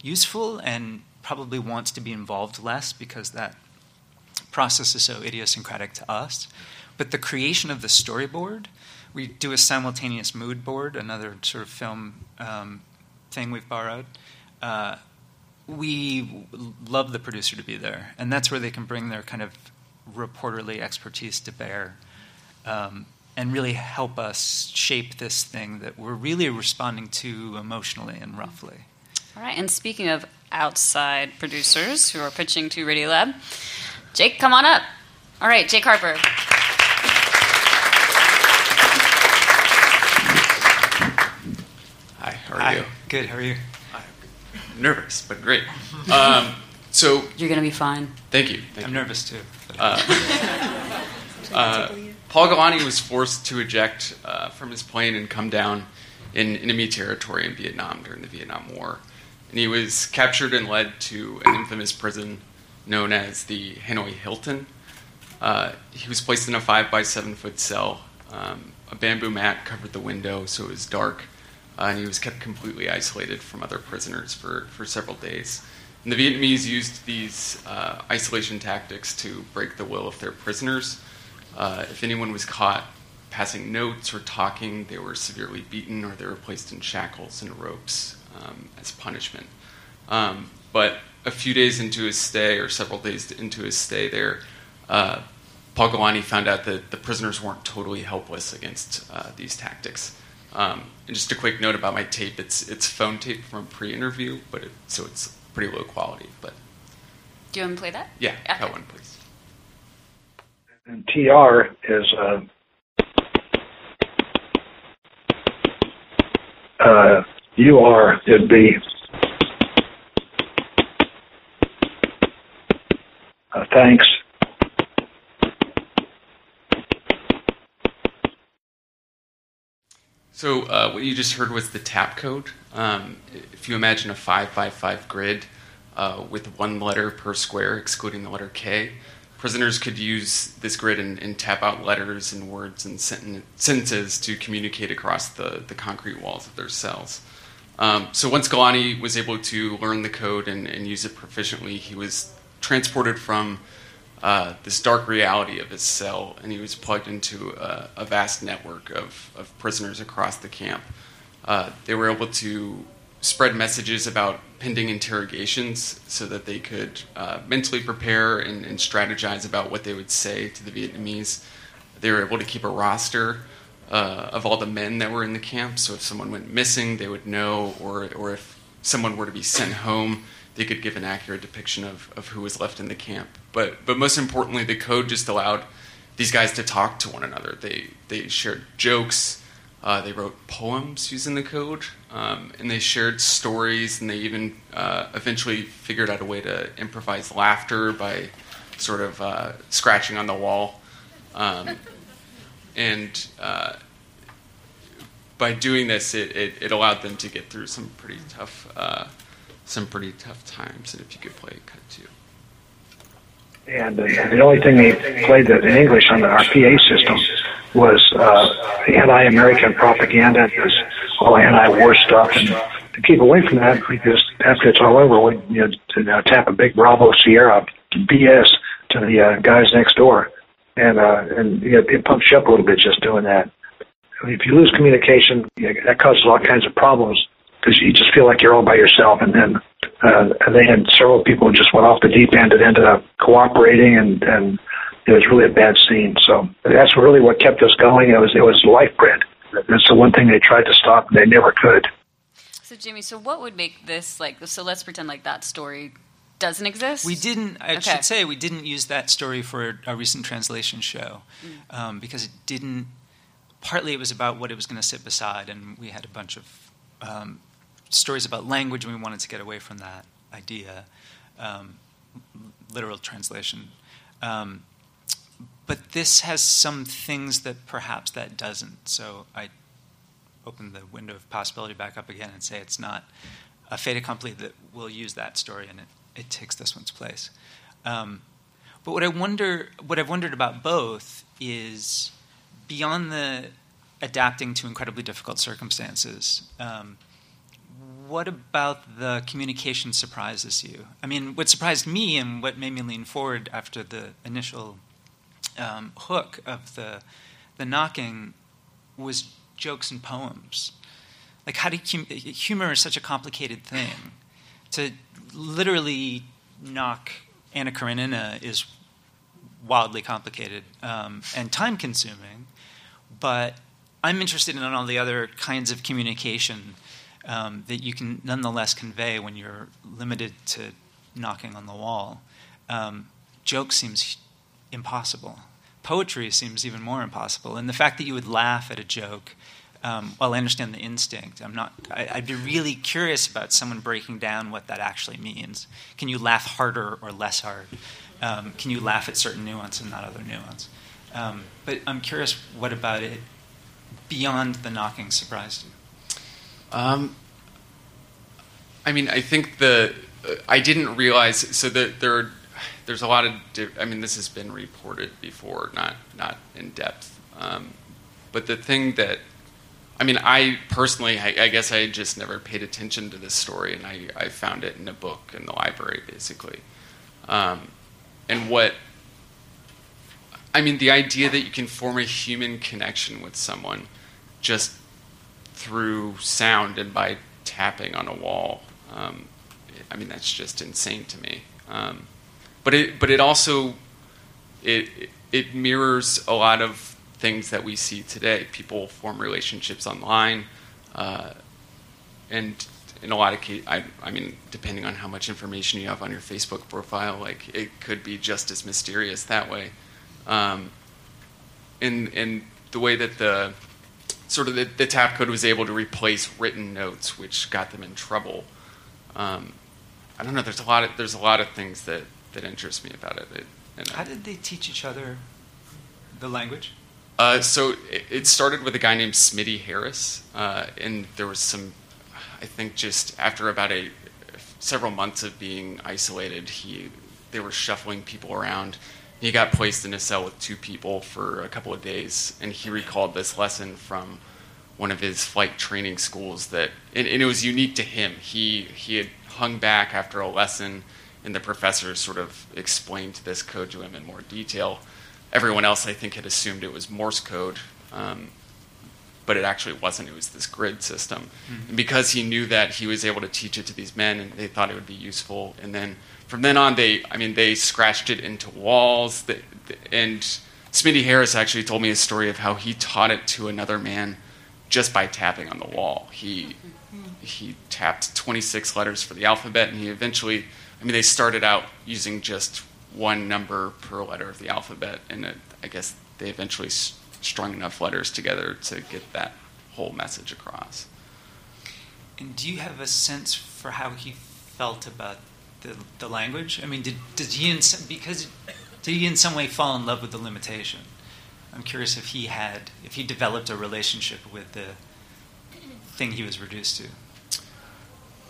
useful and probably wants to be involved less because that process is so idiosyncratic to us. But the creation of the storyboard, we do a simultaneous mood board, another sort of film um, thing we've borrowed. Uh, we love the producer to be there, and that's where they can bring their kind of reporterly expertise to bear um, and really help us shape this thing that we're really responding to emotionally and roughly. All right. And speaking of outside producers who are pitching to Radiolab, Jake, come on up. All right, Jake Harper. Hi, how are Hi. you? Good. How are you? I'm Nervous, but great. Um, so, You're going to be fine. thank you. Thank I'm you. nervous too. Uh, uh, Paul Galanti was forced to eject uh, from his plane and come down in enemy territory in Vietnam during the Vietnam War. And he was captured and led to an infamous prison known as the Hanoi Hilton. Uh, he was placed in a five by seven foot cell. Um, a bamboo mat covered the window, so it was dark, uh, and he was kept completely isolated from other prisoners for, for several days. And the Vietnamese used these uh, isolation tactics to break the will of their prisoners. Uh, if anyone was caught passing notes or talking, they were severely beaten or they were placed in shackles and ropes um, as punishment. Um, but a few days into his stay, or several days into his stay there, uh, Paul Galanti found out that the prisoners weren't totally helpless against uh, these tactics. Um, and just a quick note about my tape: it's it's phone tape from a pre-interview, but it, so it's pretty low quality. But do you want to play that? Yeah, okay. that one, please. And TR is uh, uh, UR. It'd be uh, thanks. So uh, what you just heard was the tap code. Um, if you imagine a five by five grid uh, with one letter per square, excluding the letter K, prisoners could use this grid and, and tap out letters and words and sentences to communicate across the, the concrete walls of their cells. Um, so once Galanti was able to learn the code and, and use it proficiently, he was transported from uh, this dark reality of his cell, and he was plugged into a, a vast network of, of, prisoners across the camp. Uh, they were able to spread messages about pending interrogations so that they could uh, mentally prepare and, and, strategize about what they would say to the Vietnamese. They were able to keep a roster uh, of all the men that were in the camp, so if someone went missing, they would know, or, or if someone were to be sent home, they could give an accurate depiction of, of who was left in the camp. But but most importantly, the code just allowed these guys to talk to one another. They they shared jokes. Uh, they wrote poems using the code, um, and they shared stories, and they even uh, eventually figured out a way to improvise laughter by sort of uh, scratching on the wall. Um, and uh, by doing this, it, it, it, allowed them to get through some pretty tough uh, some pretty tough times. And if you could play cut two. And uh, the only thing they played in English on the RPA system was uh, anti-American propaganda. It was all anti-war stuff. And to keep away from that, just after it's all over, we you know, to, tap a big Bravo Sierra BS to the uh, guys next door, and uh, and you know, it pumps you up a little bit just doing that. If you lose communication, you know, that causes all kinds of problems because you just feel like you're all by yourself. And then uh, and they had several people who just went off the deep end and ended up cooperating, and and it was really a bad scene. So that's really what kept us going. It was it was life bread. That's the one thing they tried to stop, and they never could. So Jimmy, so what would make this like? So let's pretend like that story doesn't exist. We didn't. I okay. should say we didn't use that story for a recent translation show mm. um, because it didn't. Partly, it was about what it was going to sit beside, and we had a bunch of um, stories about language, and we wanted to get away from that idea, um, literal translation. Um, but this has some things that perhaps that doesn't. So I open the window of possibility back up again and say it's not a fait accompli that will use that story and it, it takes this one's place. Um, but what I wonder, what I've wondered about both is beyond the adapting to incredibly difficult circumstances. Um, what about the communication surprises you? I mean, what surprised me and what made me lean forward after the initial um, hook of the the knocking was jokes and poems. Like, how do you, humor is such a complicated thing. To literally knock Anna Karenina is wildly complicated um, and time consuming, but I'm interested in all the other kinds of communication um, that you can nonetheless convey when you're limited to knocking on the wall. Um, joke seems impossible. Poetry seems even more impossible. And the fact that you would laugh at a joke, um, I understand the instinct. I'm not. I, would be really curious about someone breaking down what that actually means. Can you laugh harder or less hard? Um, can you laugh at certain nuance and not other nuance? Um, but I'm curious, what about it beyond the knocking surprised you? Um, I mean, I think the uh, I didn't realize so that there there's a lot of I mean this has been reported before, not not in depth. Um, but the thing that I mean, I personally, I, I, guess I just never paid attention to this story, and I, I found it in a book in the library, basically. Um, and what I mean, the idea that you can form a human connection with someone just through sound and by tapping on a wall. Um, I mean, that's just insane to me. Um, but it, but it also, it, it mirrors a lot of things that we see today. People form relationships online, uh, and in a lot of cases, I, I mean, depending on how much information you have on your Facebook profile, like it could be just as mysterious that way. Um, and and the way that the sort of the, the tap code was able to replace written notes, which got them in trouble. Um, I don't know. There's a lot of there's a lot of things that that interest me about it. it and, How did they teach each other the language? Uh, so it, it started with a guy named Smitty Harris, uh, and there was some, I think, just after about a several months of being isolated, he they were shuffling people around. He got placed in a cell with two people for a couple of days, and he recalled this lesson from one of his flight training schools that, and, and it was unique to him. He he had hung back after a lesson, and the professor sort of explained this code to him in more detail everyone else, I think, had assumed it was Morse code, um, but it actually wasn't. It was this grid system. Mm-hmm. And because he knew that, he was able to teach it to these men, and they thought it would be useful. And then from then on, they, I mean, they scratched it into walls. And Smitty Harris actually told me a story of how he taught it to another man just by tapping on the wall. He he tapped 26 letters for the alphabet, and he eventually, I mean, they started out using just one number per letter of the alphabet, and it, I guess they eventually strung enough letters together to get that whole message across. And do you have a sense for how he felt about the, the language? I mean, did, did he in some, because did he in some way fall in love with the limitation? I'm curious if he had if he developed a relationship with the thing he was reduced to.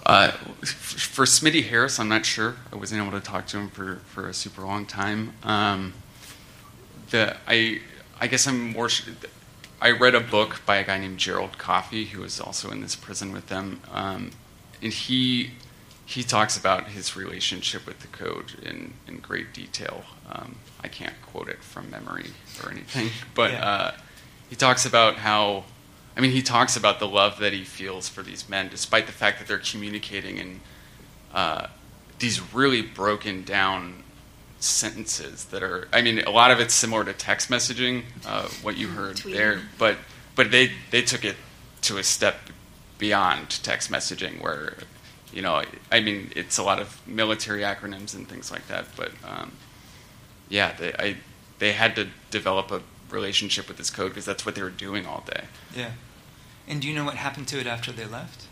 Uh, for Smitty Harris, I'm not sure. I wasn't able to talk to him for, for a super long time. Um, the I I guess I'm more. I read a book by a guy named Gerald Coffee, who was also in this prison with them, um, and he he talks about his relationship with the code in, in great detail. Um, I can't quote it from memory or anything, but yeah. uh, he talks about how I mean, he talks about the love that he feels for these men, despite the fact that they're communicating in uh, these really broken down sentences that are. I mean, a lot of it's similar to text messaging, uh, what you heard Tweeting. there, but but they they took it to a step beyond text messaging, where you know, I mean, it's a lot of military acronyms and things like that, but um, yeah, they I, they had to develop a relationship with this code because that's what they were doing all day. Yeah. And do you know what happened to it after they left?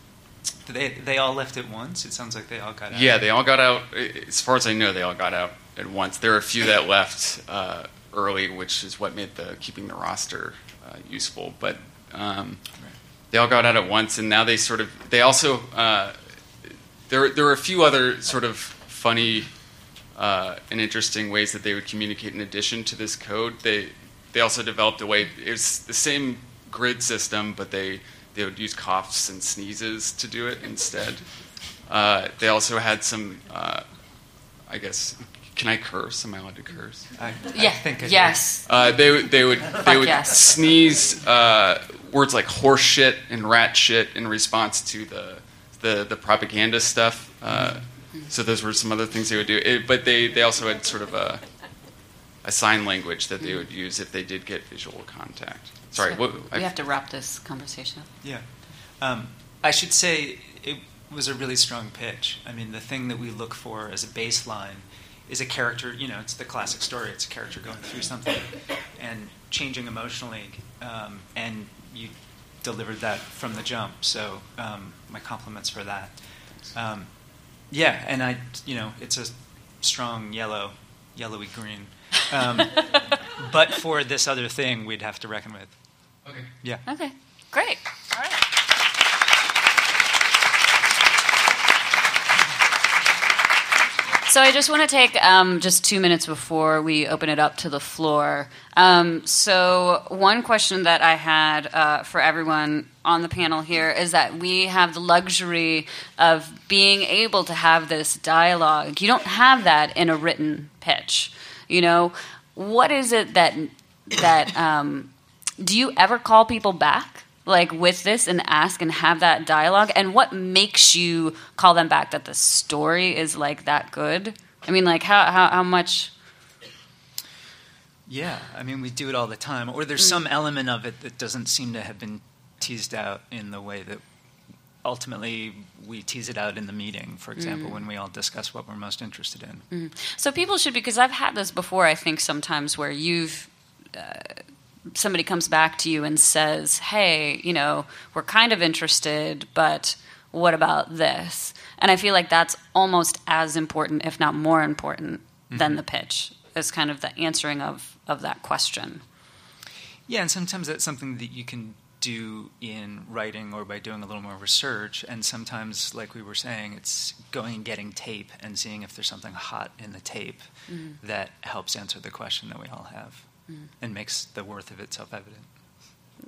Did they they all left at once? It sounds like they all got out. Yeah, they all got out. As far as I know, they all got out at once. There are a few that left uh, early, which is what made the keeping the roster uh, useful. But um, right. they all got out at once, and now they sort of they also uh, there there were a few other sort of funny uh, and interesting ways that they would communicate in addition to this code. They they also developed a way. It was the same grid system, but they they would use coughs and sneezes to do it instead. Uh, they also had some, uh, I guess. Can I curse? Am I allowed to curse? I, yeah. I think I yes. Uh, they they would they would yes. sneeze uh, words like horse shit and rat shit in response to the the, the propaganda stuff. Uh, so those were some other things they would do. It, but they, they also had sort of a a sign language that they would use if they did get visual contact. Sorry, so what, we have to wrap this conversation up. Yeah, um, I should say it was a really strong pitch. I mean, the thing that we look for as a baseline is a character. You know, it's the classic story. It's a character going through something and changing emotionally, um, and you delivered that from the jump. So um, my compliments for that. Um, yeah, and I, you know, it's a strong yellow, yellowy green. Um, but for this other thing, we'd have to reckon with. Okay. Yeah. Okay. Great. All right. So I just want to take um, just two minutes before we open it up to the floor. Um, so one question that I had uh, for everyone on the panel here is that we have the luxury of being able to have this dialogue. You don't have that in a written pitch. You know, what is it that that um, do you ever call people back like with this and ask and have that dialogue and what makes you call them back that the story is like that good i mean like how how, how much Yeah, I mean, we do it all the time. Or there's mm. some element of it that doesn't seem to have been teased out in the way that ultimately we tease it out in the meeting, for example, mm. when we all discuss what we're most interested in. Mm. So people should because I've had this before. I think sometimes where you've uh, somebody comes back to you and says, "Hey, you know, we're kind of interested, but what about this?" And I feel like that's almost as important, if not more important, than mm-hmm. the pitch. Is kind of the answering of of that question. Yeah, and sometimes that's something that you can do in writing or by doing a little more research. And sometimes, like we were saying, it's going and getting tape and seeing if there's something hot in the tape mm-hmm. that helps answer the question that we all have and makes the worth of it self evident.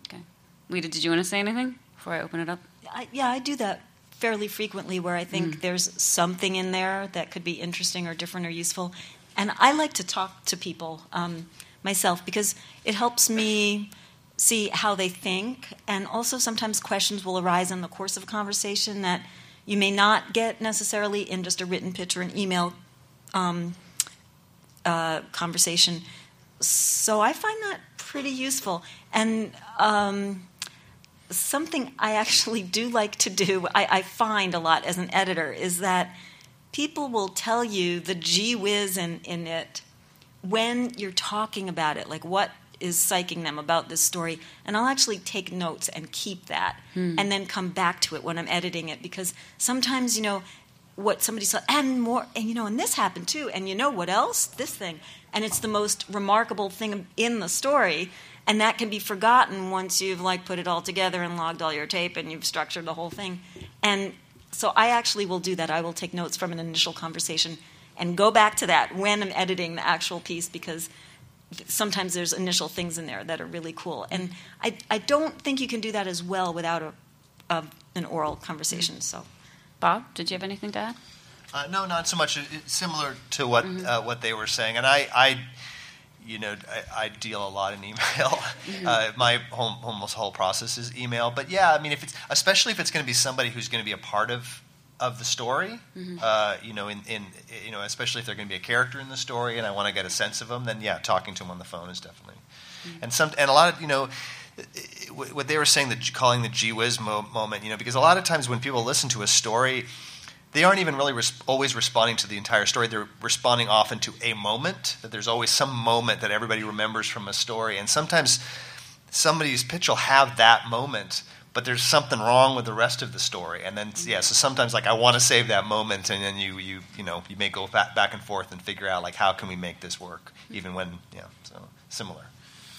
Okay, Lita, did you want to say anything before I open it up? I, yeah, I do that fairly frequently where I think there's something in there that could be interesting or different or useful. And I like to talk to people um, myself because it helps me see how they think. And also, sometimes questions will arise in the course of a conversation that you may not get necessarily in just a written pitch or an email um, uh, conversation. So I find that pretty useful. And um, something I actually do like to do, I, I find a lot as an editor, is that people will tell you the gee whiz in, in it when you're talking about it, like what is psyching them about this story. And I'll actually take notes and keep that and then come back to it when I'm editing it because sometimes, you know, what somebody said, and more, and you know, and this happened too, and you know what else? This thing. And it's the most remarkable thing in the story, and that can be forgotten once you've like put it all together and logged all your tape and you've structured the whole thing. And so I actually will do that. I will take notes from an initial conversation and go back to that when I'm editing the actual piece because sometimes there's initial things in there that are really cool. And I, I don't think you can do that as well without a, a an oral conversation. So. Bob, did you have anything to add? Uh, no, not so much. It's similar to what uh, what they were saying, and I, I you know, I, I deal a lot in email. Uh, my whole, almost whole process is email. But yeah, I mean, if it's especially if it's going to be somebody who's going to be a part of of the story, uh, you know, in, in you know, especially if they're going to be a character in the story, and I want to get a sense of them, then yeah, talking to them on the phone is definitely. And some and a lot of you know. What they were saying, the calling the gee whiz mo- moment, you know, because a lot of times when people listen to a story, they aren't even really res- always responding to the entire story. They're responding often to a moment. That there's always some moment that everybody remembers from a story, and sometimes somebody's pitch will have that moment, but there's something wrong with the rest of the story. And then yeah, so sometimes like I want to save that moment, and then you you you know you may go back, back and forth and figure out like how can we make this work, even when yeah, so similar.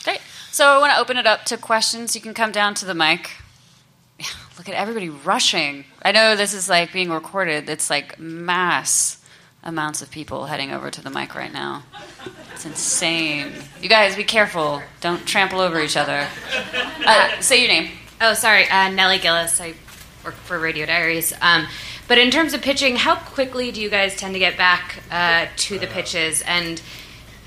Great. So I want to open it up to questions. You can come down to the mic. Look at everybody rushing. I know this is like being recorded. It's like mass amounts of people heading over to the mic right now. It's insane. You guys, be careful. Don't trample over each other. Uh, say your name. Oh, sorry, uh, Nellie Gilles. I work for Radio Diaries. Um, but in terms of pitching, how quickly do you guys tend to get back uh, to the pitches? And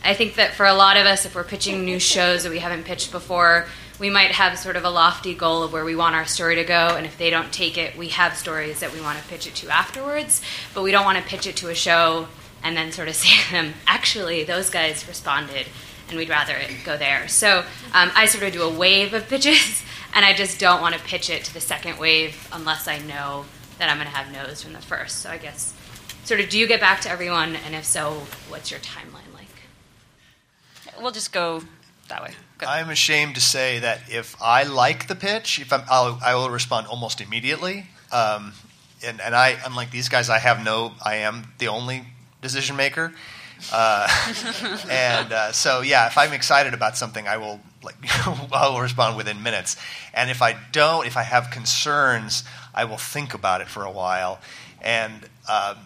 I think that for a lot of us, if we're pitching new shows that we haven't pitched before, we might have sort of a lofty goal of where we want our story to go. And if they don't take it, we have stories that we want to pitch it to afterwards. But we don't want to pitch it to a show and then sort of say to them, actually, those guys responded, and we'd rather it go there. So um, I sort of do a wave of pitches, and I just don't want to pitch it to the second wave unless I know that I'm going to have no's from the first. So I guess, sort of, do you get back to everyone? And if so, what's your timeline like? We'll just go that way. I'm ashamed to say that if I like the pitch, if I'm, I'll, I will respond almost immediately. Um, and, and I, unlike these guys, I have no. I am the only decision maker. Uh, and uh, so, yeah, if I'm excited about something, I will like I will respond within minutes. And if I don't, if I have concerns, I will think about it for a while. And um,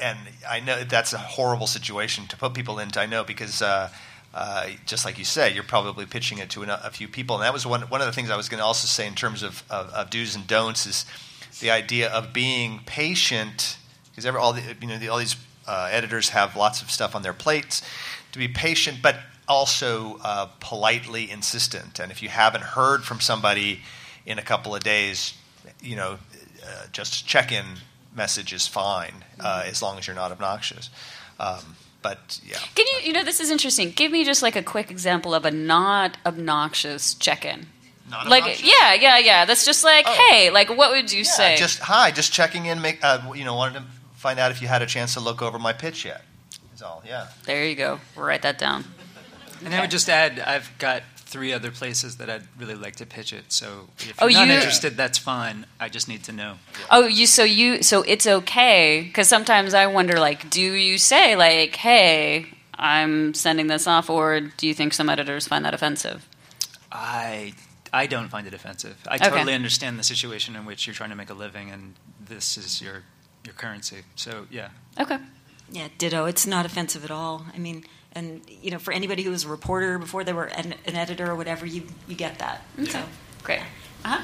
and I know that's a horrible situation to put people into. I know because. Uh, uh, just like you said, you're probably pitching it to a, a few people, and that was one one of the things I was going to also say in terms of, of, of do's and don'ts is the idea of being patient because all the you know the, all these uh, editors have lots of stuff on their plates, to be patient, but also uh, politely insistent. And if you haven't heard from somebody in a couple of days, you know, uh, just check in message is fine uh, as long as you're not obnoxious. Um, but yeah. Can you, you know, this is interesting. Give me just like a quick example of a not obnoxious check in. Not Like, yeah, yeah, yeah. That's just like, Oh. hey, like, what would you Yeah, say? Just hi, just checking in. Make uh, you know, wanted to find out if you had a chance to look over my pitch yet. Is all. Yeah. there you go. Write that down. And I would just add, I've got three other places that I'd really like to pitch it. So if Oh, you're not you- interested, that's fine. I just need to know. Oh, you so you so it's okay because sometimes I wonder like, do you say like, hey, I'm sending this off, or do you think some editors find that offensive? I I don't find it offensive. I Okay. totally understand the situation in which you're trying to make a living, and this is your your currency. So yeah. Okay. Yeah, ditto. It's not offensive at all. I mean, and you know, for anybody who was a reporter before they were an, an editor or whatever, you you get that. So great. Uh-huh.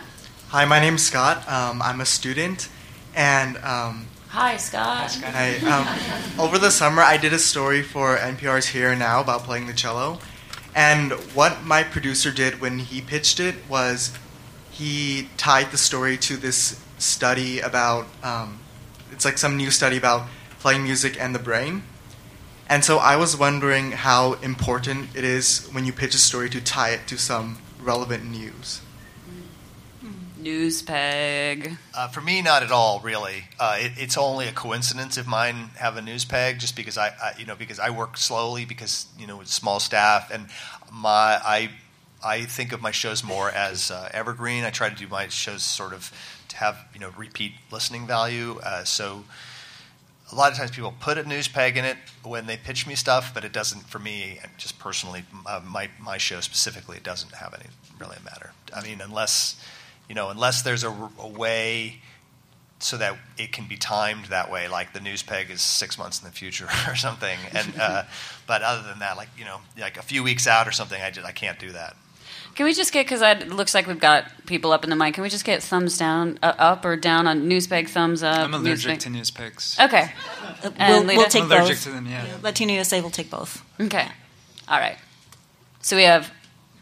Hi, my name's Scott. Um, I'm a student, and um, Hi, Scott. I, um, over the summer I did a story for NPR's Here and Now about playing the cello. And what my producer did when he pitched it was he tied the story to this study about um, it's like some new study about playing music and the brain. And so I was wondering how important it is when you pitch a story to tie it to some relevant news. News peg. Uh, for me, not at all, really. Uh, it, it's only a coincidence if mine have a news peg, just because I, I, you know, because I work slowly, because you know, it's small staff, and my I, I think of my shows more as uh, evergreen. I try to do my shows sort of to have you know repeat listening value. Uh, so a lot of times people put a news peg in it when they pitch me stuff, but it doesn't for me. Just personally, uh, my my show specifically, it doesn't have any really matter. I mean, unless you know, unless there's a, a way so that it can be timed that way, like the news peg is six months in the future or something. And uh, but other than that, like you know, like a few weeks out or something, I just I can't do that. Can we just get because it looks like we've got people up in the mic? Can we just get thumbs down, uh, up or down on news peg, thumbs up? I'm allergic news to news pegs. Okay. Uh, And we'll, we'll take I'm allergic both. to them, yeah. Latino USA will take both. Okay. All right. So we have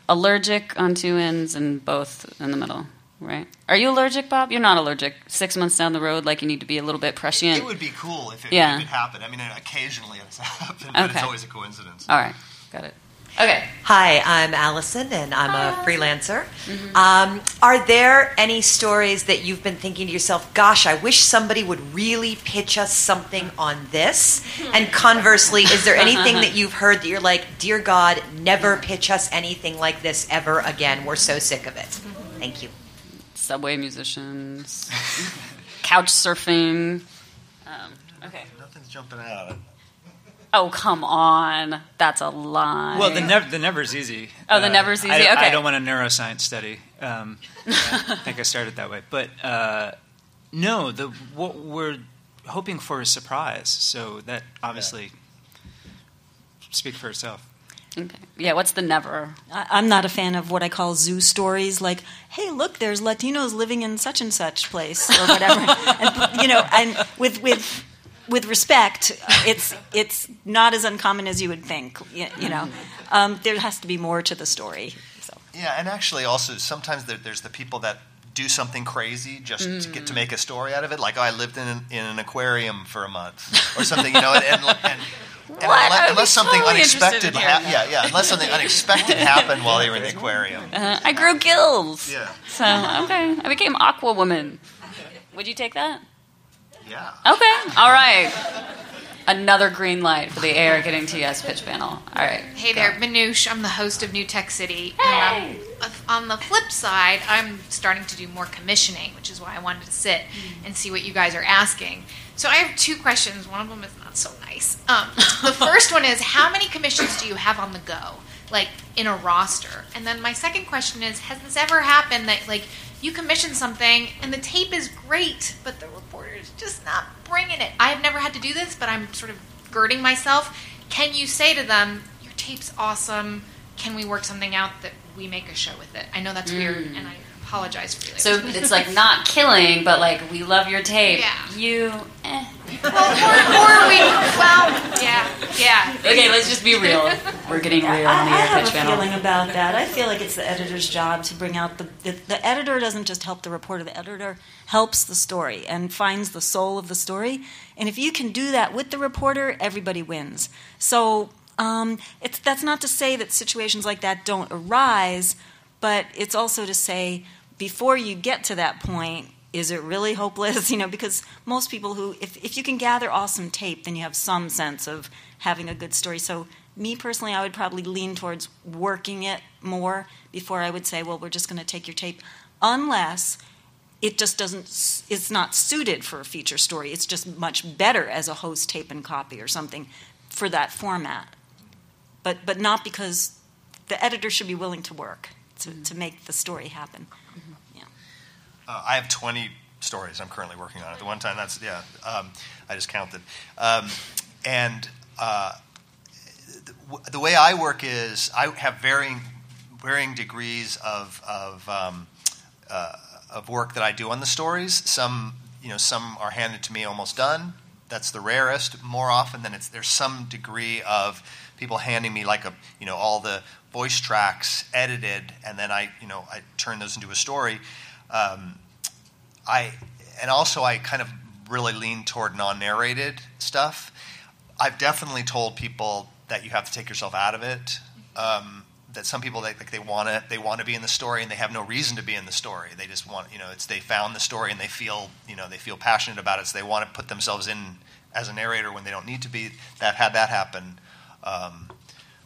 allergic on two ends and both in the middle, right? Are you allergic, Bob? You're not allergic. Six months down the road, like you need to be a little bit prescient. It would be cool if it, Yeah. if it happened. I mean, occasionally it's happened, but it's always a coincidence. All right. Got it. Okay. Hi, I'm Allison, and I'm a freelancer. Um, are there any stories that you've been thinking to yourself, gosh, I wish somebody would really pitch us something on this? And conversely, is there anything that you've heard that you're like, dear God, never pitch us anything like this ever again? We're so sick of it. Thank you. Subway musicians, couch surfing. Um, okay. Nothing's jumping out. Oh come on, that's a lie. Well, the never the never's easy. Oh, the Uh, never's easy? I, Okay. I don't want a neuroscience study. Um, I think I started that way, but uh, no, the what we're hoping for is surprise. So that obviously speak for itself. Okay. Yeah. What's the never? I, I'm not a fan of what I call zoo stories, like, "Hey, look, there's Latinos living in such and such place" or whatever. and, you know, and with with with respect, it's it's not as uncommon as you would think. You, you know, um, there has to be more to the story. So. Yeah, and actually, also sometimes there, there's the people that do something crazy just to get to make a story out of it. Like, oh, I lived in an, in an aquarium for a month or something, you know. And, and, and, and? Unless, unless something totally unexpected, ha- yeah, yeah, unless something unexpected happened while they were in the aquarium. Uh, I grew gills. Yeah. So okay, I became Aqua Woman. Would you take that? Yeah. Okay. All right. Another green light for the AR Getting to Yes pitch panel. All right. Hey there, Manoush. I'm the host of New Tech City. And um, on the flip side, I'm starting to do more commissioning, which is why I wanted to sit and see what you guys are asking. So I have two questions. One of them is not so nice. Um, the first one is how many commissions do you have on the go, like in a roster? And then my second question is has this ever happened that like you commission something and the tape is great, but the reporter is just not bringing it? I have never had to do this, but I'm sort of girding myself. Can you say to them, your tape's awesome? Can we work something out that we make a show with it? I know that's weird, mm. and I apologize for you. So it's like not killing, but like we love your tape. Yeah. You. Well, or, or we, well, yeah, yeah. Okay, let's just be real. We're getting real I, on the I air have pitch a feeling about that. I feel like it's the editor's job to bring out the, the the editor doesn't just help the reporter. The editor helps the story and finds the soul of the story. And if you can do that with the reporter, everybody wins. So um, it's that's not to say that situations like that don't arise, but it's also to say before you get to that point, is it really hopeless? You know, because most people who, if, if you can gather awesome tape, then you have some sense of having a good story. So, me personally, I would probably lean towards working it more before I would say, well, we're just going to take your tape, unless it just doesn't, it's not suited for a feature story. It's just much better as a host tape and copy or something for that format. But, but not because the editor should be willing to work to, to make the story happen. Uh, I have 20 stories I'm currently working on at the one time. That's yeah. Um, I just counted, um, and uh, the, the way I work is I have varying varying degrees of of um, uh, of work that I do on the stories. Some you know some are handed to me almost done. That's the rarest. More often than it's there's some degree of people handing me like a you know all the voice tracks edited, and then I you know I turn those into a story. Um, I and also I kind of really lean toward non-narrated stuff. I've definitely told people that you have to take yourself out of it. Um, that some people they like they want to they want to be in the story and they have no reason to be in the story. They just want you know it's they found the story and they feel you know they feel passionate about it, so they want to put themselves in as a narrator when they don't need to be. That had that happen. Um,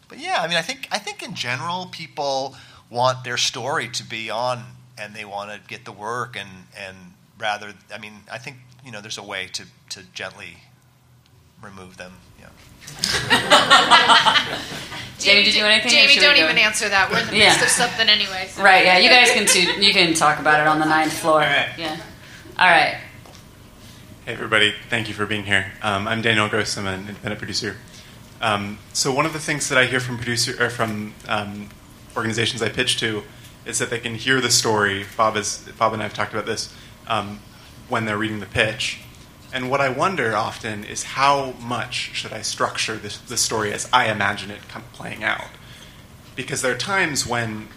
but yeah, I mean, I think I think in general people want their story to be on, and they want to get the work, and and rather, I mean, I think you know there's a way to to gently remove them. Yeah. Jamie, did you want anything? Jamie, don't even answer that. We're in the Yeah. midst of something anyway. so- Right, yeah, you guys can too, you can talk about it on the ninth floor. Yeah. All right. Hey, everybody. Thank you for being here. Um, I'm Daniel Gross. I'm an independent producer. Um, so one of the things that I hear from producer or from um, organizations I pitch to is that they can hear the story. Bob is Bob and I have talked about this um, when they're reading the pitch. And what I wonder often is how much should I structure this, the story as I imagine it playing out? Because there are times when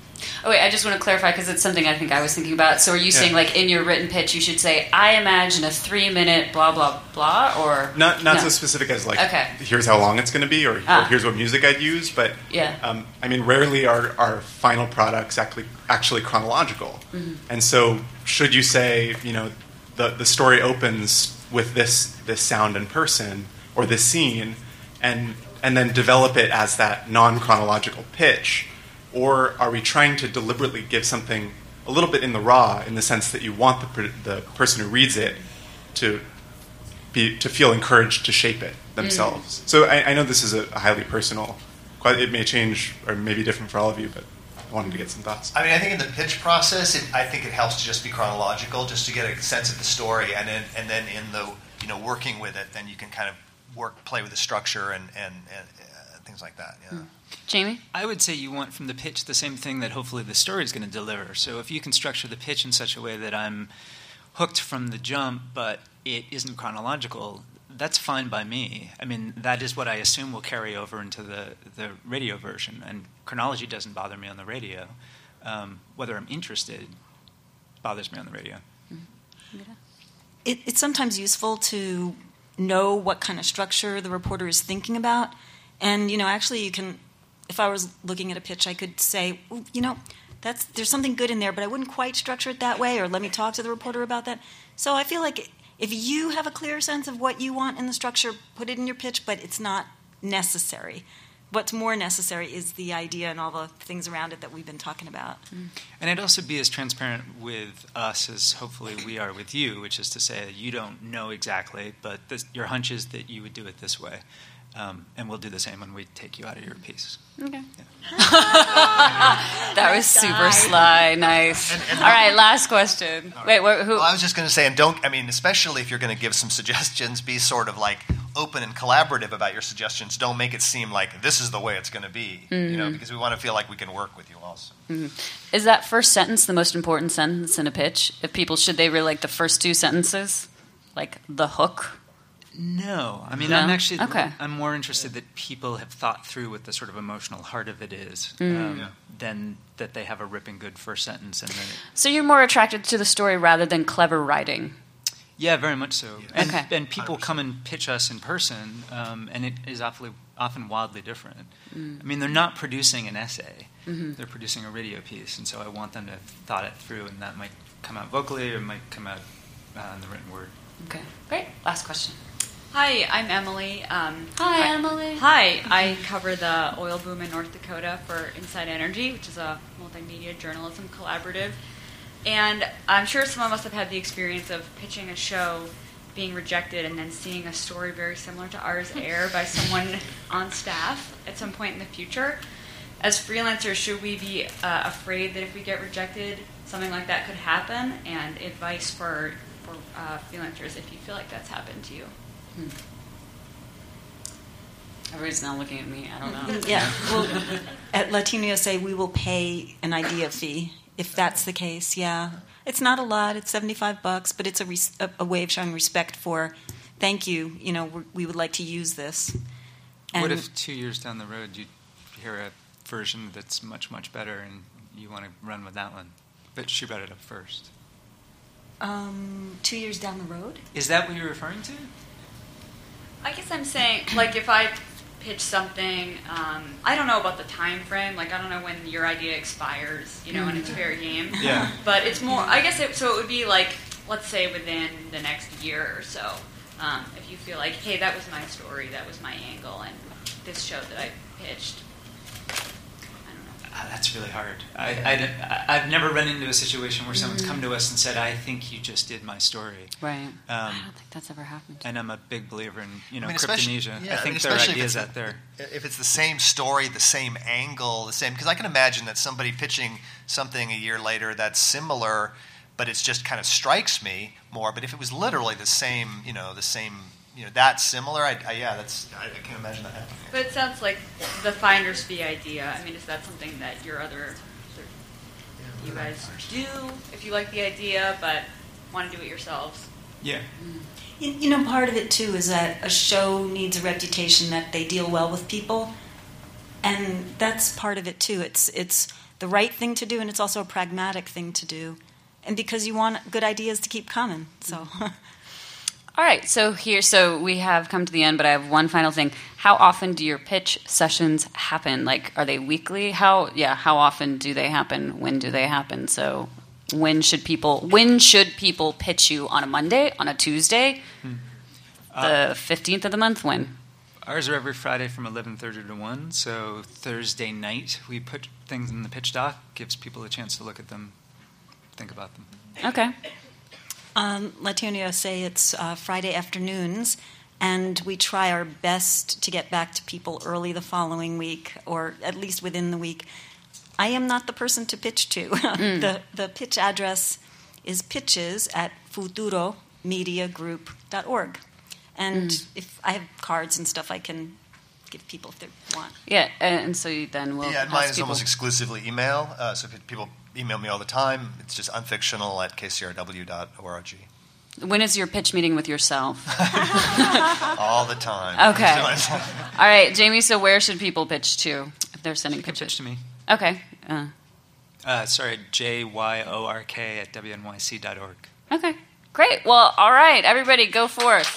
Oh wait, I just want to clarify because it's something I think I was thinking about. So are you Yeah. saying like in your written pitch you should say I imagine a three minute blah blah blah or Not not No. so specific as like Okay. here's how long it's going to be or, Ah. or here's what music I'd use, but Yeah. um, I mean rarely are our final products actually actually chronological, Mhm. and so should you say you know the the story opens with this this sound and person or this scene, and and then develop it as that non chronological pitch, or are we trying to deliberately give something a little bit in the raw in the sense that you want the per- the person who reads it to be to feel encouraged to shape it mm. themselves. So I, I know this is a, a highly personal. It may change or may be different for all of you, but I wanted to get some thoughts. I mean, I think in the pitch process, it, I think it helps to just be chronological, just to get a sense of the story, and then and then in the you know working with it, then you can kind of work play with the structure and and, and things like that. Yeah. Jamie? I would say you want from the pitch the same thing that hopefully the story is going to deliver. So if you can structure the pitch in such a way that I'm hooked from the jump, but it isn't chronological, that's fine by me. I mean, that is what I assume will carry over into the, the radio version. And chronology doesn't bother me on the radio. Um, whether I'm interested bothers me on the radio. it, it's sometimes useful to know what kind of structure the reporter is thinking about. And, you know, actually, you can, if I was looking at a pitch, I could say, "Ooh, you know, that's, there's something good in there, but I wouldn't quite structure it that way, or let me talk to the reporter about that. So I feel like if you have a clear sense of what you want in the structure, put it in your pitch, but it's not necessary. What's more necessary is the idea and all the things around it that we've been talking about. And I'd also be as transparent with us as hopefully we are with you, which is to say that you don't know exactly, but this, your hunch is that you would do it this way. Um, and we'll do the same when we take you out of your piece. Okay. that was super sly. Nice. All right, last question. Wait, wh- who? Well, I was just going to say, and don't. I mean, especially if you're going to give some suggestions, be sort of like open and collaborative about your suggestions. Don't make it seem like this is the way it's going to be. You know, Mhm. because we want to feel like we can work with you also. Mhm. Is that first sentence the most important sentence in a pitch? If people should they really like the first two sentences, like the hook? No, I mean No? I'm actually Okay. I'm more interested that people have thought through what the sort of emotional heart of it is, Mm. um, Yeah. than that they have a ripping good first sentence and then. It, So you're more attracted to the story rather than clever writing. Yeah, very much so. And, Okay. and people come and pitch us in person, um, and it is awfully, often wildly different. Mm. I mean, they're not producing an essay; Mhm. they're producing a radio piece, and so I want them to have thought it through, and that might come out vocally or it might come out uh, in the written word. Okay, great. Last question. Hi, I'm Emily. Um, Hi, I- Emily. Hi, I cover the oil boom in North Dakota for Inside Energy, which is a multimedia journalism collaborative. And I'm sure some of us have had the experience of pitching a show, being rejected, and then seeing a story very similar to ours air by someone on staff at some point in the future. As freelancers, should we be uh, afraid that if we get rejected, something like that could happen? And advice for for uh, freelancers if you feel like that's happened to you. Everybody's now looking at me. I don't know. Yeah. Well, at Latino USA, we will pay an idea fee if that's the case. Yeah. It's not a lot. It's seventy-five bucks, but it's a, res- a, a way of showing respect for. Thank you. You know, we're, we would like to use this. And what if two years down the road you hear a version that's much much better, and you want to run with that one, but she brought it up first? um, two years down the road? Is that what you're referring to? I guess I'm saying, like, if I pitch something, um, I don't know about the time frame. Like, I don't know when your idea expires, you know, and it's fair game. Yeah. But it's more. I guess it. So it would be like, let's say within the next year or so. Um, if you feel like, hey, that was my story, that was my angle, and this show that I pitched. Really hard. I, I, have never run into a situation where someone's come to us and said, "I think you just did my story." Right. Um, I don't think that's ever happened. and I'm a big believer in you know I mean, Cryptomnesia. yeah, I I think mean, there are especially ideas out there. If it's the same story, the same angle, the same, because I can imagine that somebody pitching something a year later that's similar, but it's just kind of strikes me more. But if it was literally the same, you know, the same, you know, that similar, I, I yeah, that's I, I can't imagine that happening. But it sounds like the finder's fee idea. I mean, is that something that your other, you guys do if you like the idea but want to do it yourselves? Yeah. Mm-hmm. You, you know, part of it too is that a show needs a reputation that they deal well with people, and that's part of it too. It's it's the right thing to do, and it's also a pragmatic thing to do, and because you want good ideas to keep coming. So, mm-hmm. All right, so here, so we have come to the end, but I have one final thing. How often do your pitch sessions happen? Like, are they weekly? How, yeah, how often do they happen? When do they happen? So, when should people, when should people pitch you on a Monday, on a Tuesday, hmm. the fifteenth of the month? When? Ours are every Friday from 11:30 to 1. So Thursday night we put things in the pitch doc, gives people a chance to look at them, think about them. Okay. Um, Latino USA it's uh, Friday afternoons, and we try our best to get back to people early the following week, or at least within the week. I am not the person to pitch to. the the pitch address is pitches at futuromediagroup.org. And if I have cards and stuff, I can give people if they want. Yeah, and so you then we'll. yeah, and mine is people- almost exclusively email. Uh, so if people email me all the time, it's just unfictional at kcrw.org. When is your pitch meeting with yourself? all the time. Okay. All right, Jamie. So where should people pitch to if they're sending pitches? pitch to me. Okay. Uh, Uh, sorry, J Y O R K at WNYC.org. okay. Great. Well, all right, everybody, go forth.